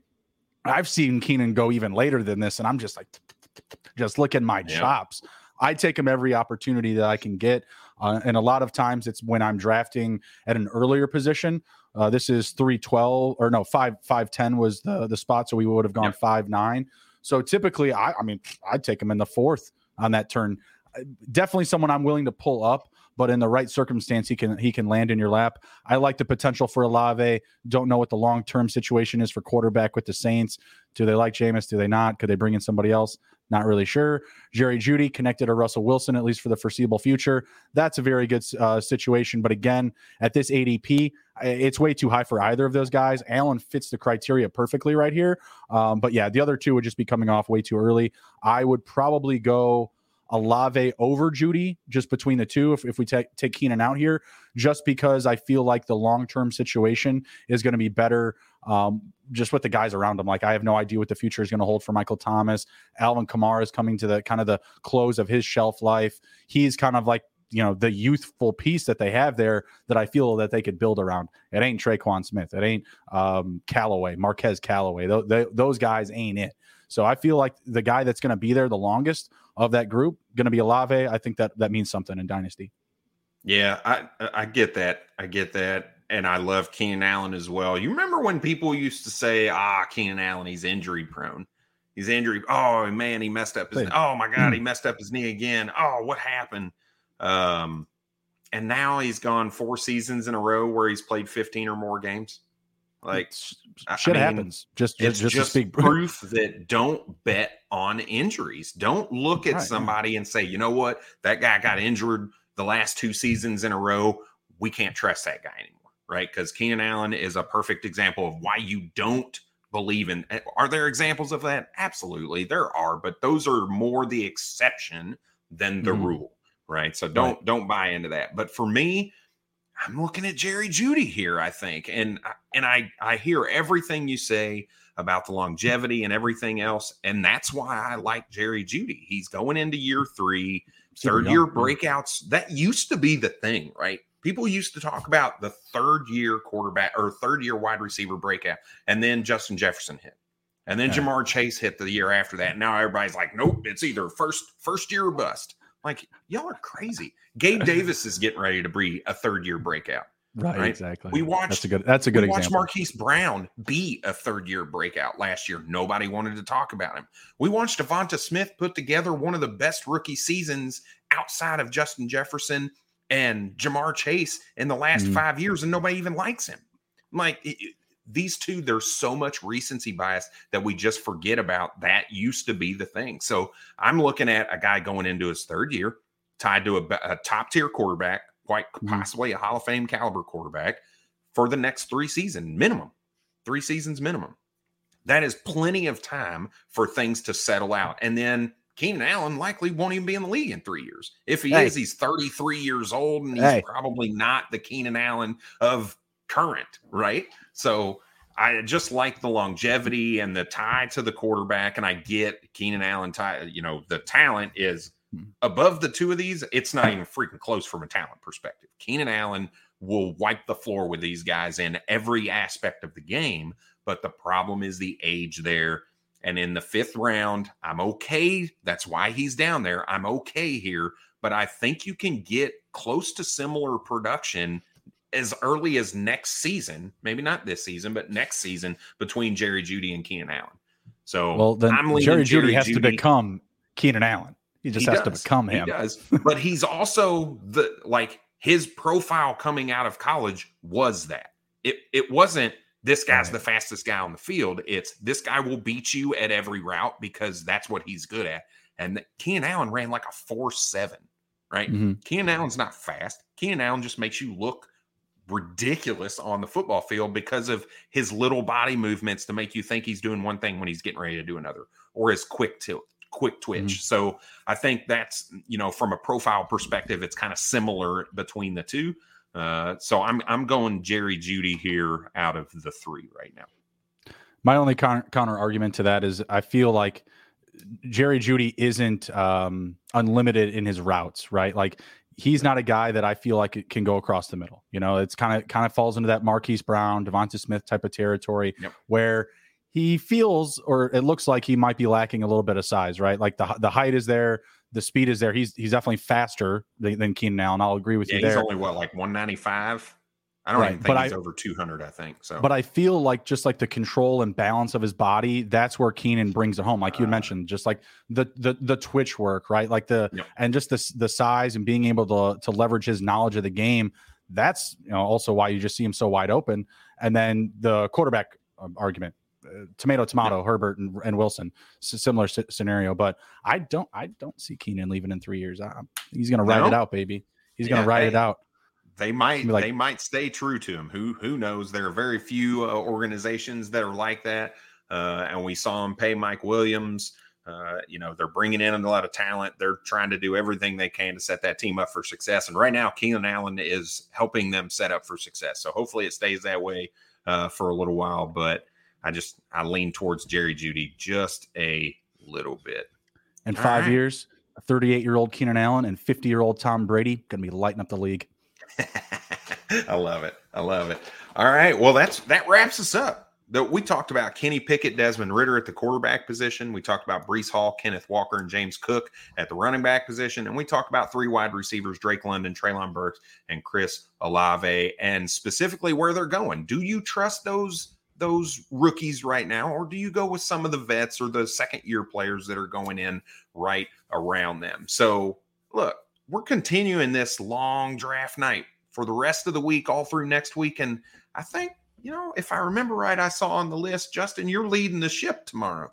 I've seen Keenan go even later than this, and I'm just like, just licking my yeah. chops. I take him every opportunity that I can get. Uh, and a lot of times it's when I'm drafting at an earlier position. Uh, this is 312 or no, 5 510 was the the spot. So we would have gone yep. 5 9. So typically, I, I mean, I'd take him in the fourth on that turn. Definitely someone I'm willing to pull up but in the right circumstance, he can he can land in your lap. I like the potential for Olave. Don't know what the long term situation is for quarterback with the Saints. Do they like Jameis? Do they not? Could they bring in somebody else? Not really sure. Jerry Jeudy connected to Russell Wilson, at least for the foreseeable future. That's a very good uh, situation. But again, at this ADP, it's way too high for either of those guys. Allen fits the criteria perfectly right here. Um, but yeah, the other two would just be coming off way too early. I would probably go Olave over Jeudy just between the two, if, if we take take Keenan out here, just because I feel like the long term situation is going to be better um, just with the guys around him. Like I have no idea what the future is going to hold for Michael Thomas. Alvin Kamara is coming to the kind of the close of his shelf life. He's kind of like you know the youthful piece that they have there that I feel that they could build around. It ain't Tre'Quan Smith. It ain't um, Callaway, Marquez Callaway. Th- those guys ain't it. So I feel like the guy that's going to be there the longest of that group going to be Olave. I think that that means something in Dynasty. Yeah, I I get that. I get that. And I love Keenan Allen as well. You remember when people used to say, ah, Keenan Allen, he's injury prone. He's injury. Oh man, he messed up his. Oh my God, he messed up his knee again. Oh, what happened? Um, and now he's gone four seasons in a row where he's played 15 or more games. Like shit I mean, happens. Just it's just, just speak proof that don't bet on injuries. Don't look at right, somebody and say, you know what, that guy got injured the last two seasons in a row. We can't trust that guy anymore, right? Because Keenan Allen is a perfect example of why you don't believe in. Eh, are there examples of that? Absolutely, there are, but those are more the exception than the mm-hmm. rule, right? So don't right. don't buy into that. But for me, I'm looking at Jerry Jeudy here, I think. And and I I hear everything you say about the longevity and everything else. And that's why I like Jerry Jeudy. He's going into year three, third year breakouts. That used to be the thing, right? People used to talk about the third year quarterback or third year wide receiver breakout. And then Justin Jefferson hit. And then Ja'Marr Chase hit the year after that. Now everybody's like, nope, it's either first first year or bust. Like, y'all are crazy. Gabe Davis is getting ready to be a third year breakout. Right, right, exactly. We watched that's a good that's a good we example. watched Marquise Brown be a third year breakout last year. Nobody wanted to talk about him. We watched Devonta Smith put together one of the best rookie seasons outside of Justin Jefferson and Ja'Marr Chase in the last mm-hmm. five years, and nobody even likes him. Like it, these two, there's so much recency bias that we just forget about. That used to be the thing. So I'm looking at a guy going into his third year, tied to a, a top tier quarterback, quite mm-hmm. possibly a Hall of Fame caliber quarterback for the next three seasons minimum, three seasons minimum. That is plenty of time for things to settle out. And then Keenan Allen likely won't even be in the league in three years. If he hey. is, he's 33 years old and he's hey. probably not the Keenan Allen of current, right? So I just like the longevity and the tie to the quarterback. And I get Keenan Allen tie, you know, the talent is hmm. above the two of these. It's not even freaking close from a talent perspective. Keenan Allen will wipe the floor with these guys in every aspect of the game. But the problem is the age there. And in the fifth round, I'm okay. That's why he's down there. I'm okay here. But I think you can get close to similar production as early as next season, maybe not this season, but next season between Jerry Jeudy and Keenan Allen. So well, then I'm Jerry, Jerry Jeudy has to become Keenan Allen. He just he has does. to become him. He does, but he's also the like his profile coming out of college was that it. It wasn't this guy's right. the fastest guy on the field. It's this guy will beat you at every route because that's what he's good at. And Keenan Allen ran like a four seven, right? Mm-hmm. Keenan Allen's not fast. Keenan Allen just makes you look ridiculous on the football field because of his little body movements to make you think he's doing one thing when he's getting ready to do another, or his quick tilt, quick twitch. Mm-hmm. So I think that's you know from a profile perspective, it's kind of similar between the two. Uh, so I'm I'm going Jerry Jeudy here out of the three right now. My only counter, counter argument to that is I feel like Jerry Jeudy isn't um, unlimited in his routes, right? Like he's not a guy that I feel like it can go across the middle. You know, it's kind of kind of falls into that Marquise Brown, Devonta Smith type of territory yep. where he feels or it looks like he might be lacking a little bit of size, right? Like the the height is there, the speed is there. He's he's definitely faster than, than Keenan Allen. I'll agree with yeah, you there. He's only what like 195. I don't right. even think but he's I, over 200. I think so. But I feel like just like the control and balance of his body, that's where Keenan brings it home. Like you uh, mentioned, just like the the the twitch work, right? Like the yep. and just the the size and being able to to leverage his knowledge of the game. That's you know also why you just see him so wide open. And then the quarterback um, argument, uh, tomato tomato, yep. Herbert and, and Wilson, similar scenario. But I don't I don't see Keenan leaving in three years. I, he's going to ride no. it out, baby. He's going to ride it out they might like, they might stay true to him. Who who knows? There are very few uh, organizations that are like that, uh, and we saw him pay Mike Williams. Uh, you know they're bringing in a lot of talent. They're trying to do everything they can to set that team up for success. And right now, Keenan Allen is helping them set up for success. So hopefully, it stays that way uh, for a little while. But I just I lean towards Jerry Jeudy just a little bit. In five right. years, 38 year old Keenan Allen and 50 year old Tom Brady going to be lighting up the league. I love it. I love it. All right. Well, that's that wraps us up. That we talked about Kenny Pickett, Desmond Ridder at the quarterback position. We talked about Breece Hall, Kenneth Walker, and James Cook at the running back position. And we talked about three wide receivers, Drake London, Treylon Burks, and Chris Olave, and specifically where they're going. Do you trust those those rookies right now, or do you go with some of the vets or the second year players that are going in right around them? So look, we're continuing this long draft night for the rest of the week, all through next week. And I think, you know, if I remember right, I saw on the list, Justin, you're leading the ship tomorrow.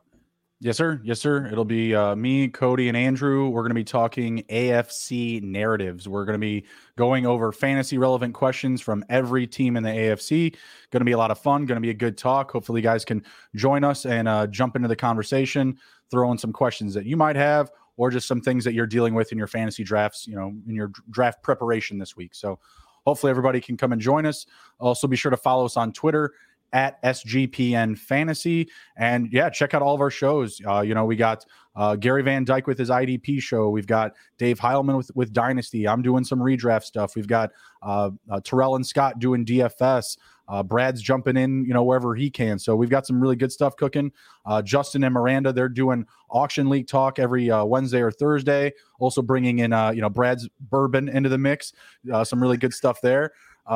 Yes, sir. Yes, sir. It'll be uh, me, Cody, and Andrew. We're going to be talking AFC narratives. We're going to be going over fantasy relevant questions from every team in the AFC. Going to be a lot of fun. Going to be a good talk. Hopefully, you guys can join us and uh, jump into the conversation, throw in some questions that you might have, or just some things that you're dealing with in your fantasy drafts, you know, in your draft preparation this week. So hopefully everybody can come and join us. Also, be sure to follow us on Twitter at SGPN Fantasy. And yeah, check out all of our shows. Uh, you know, we got uh, Gary Van Dyke with his IDP show. We've got Dave Heilman with, with Dynasty. I'm doing some redraft stuff. We've got uh, uh Terrell and Scott doing DFS. Uh, Brad's jumping in, you know, wherever he can. So we've got some really good stuff cooking. Uh, Justin and Miranda, they're doing auction league talk every Wednesday or Thursday. Also bringing in, uh, you know, Brad's bourbon into the mix. Some really good stuff there.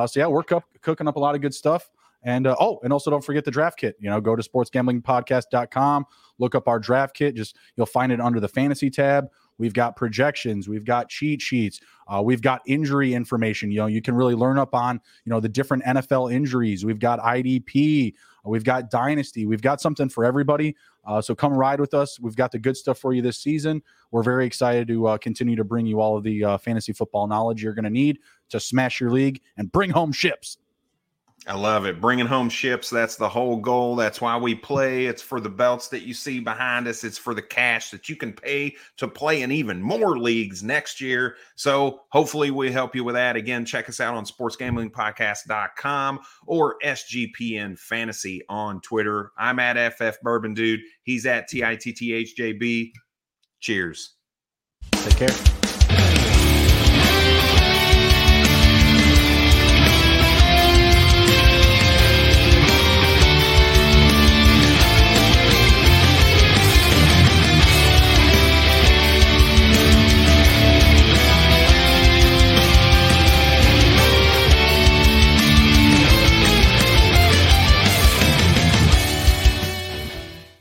So yeah, we're cu- cooking up a lot of good stuff. And uh, oh, and also don't forget the draft kit. You know, go to sportsgamblingpodcast.com, look up our draft kit. Just you'll find it under the fantasy tab. We've got projections, we've got cheat sheets, uh, we've got injury information. You know, you can really learn up on you know the different NFL injuries. We've got IDP, we've got Dynasty, we've got something for everybody. Uh, so come ride with us. We've got the good stuff for you this season. We're very excited to uh, continue to bring you all of the uh, fantasy football knowledge you're going to need to smash your league and bring home ships. I love it. Bringing home ships. That's the whole goal. That's why we play. It's for the belts that you see behind us. It's for the cash that you can pay to play in even more leagues next year. So hopefully we help you with that. Again, check us out on sportsgamblingpodcast.com or SGPN Fantasy on Twitter. I'm at FF Bourbon Dude. He's at TITTHJB. Cheers. Take care.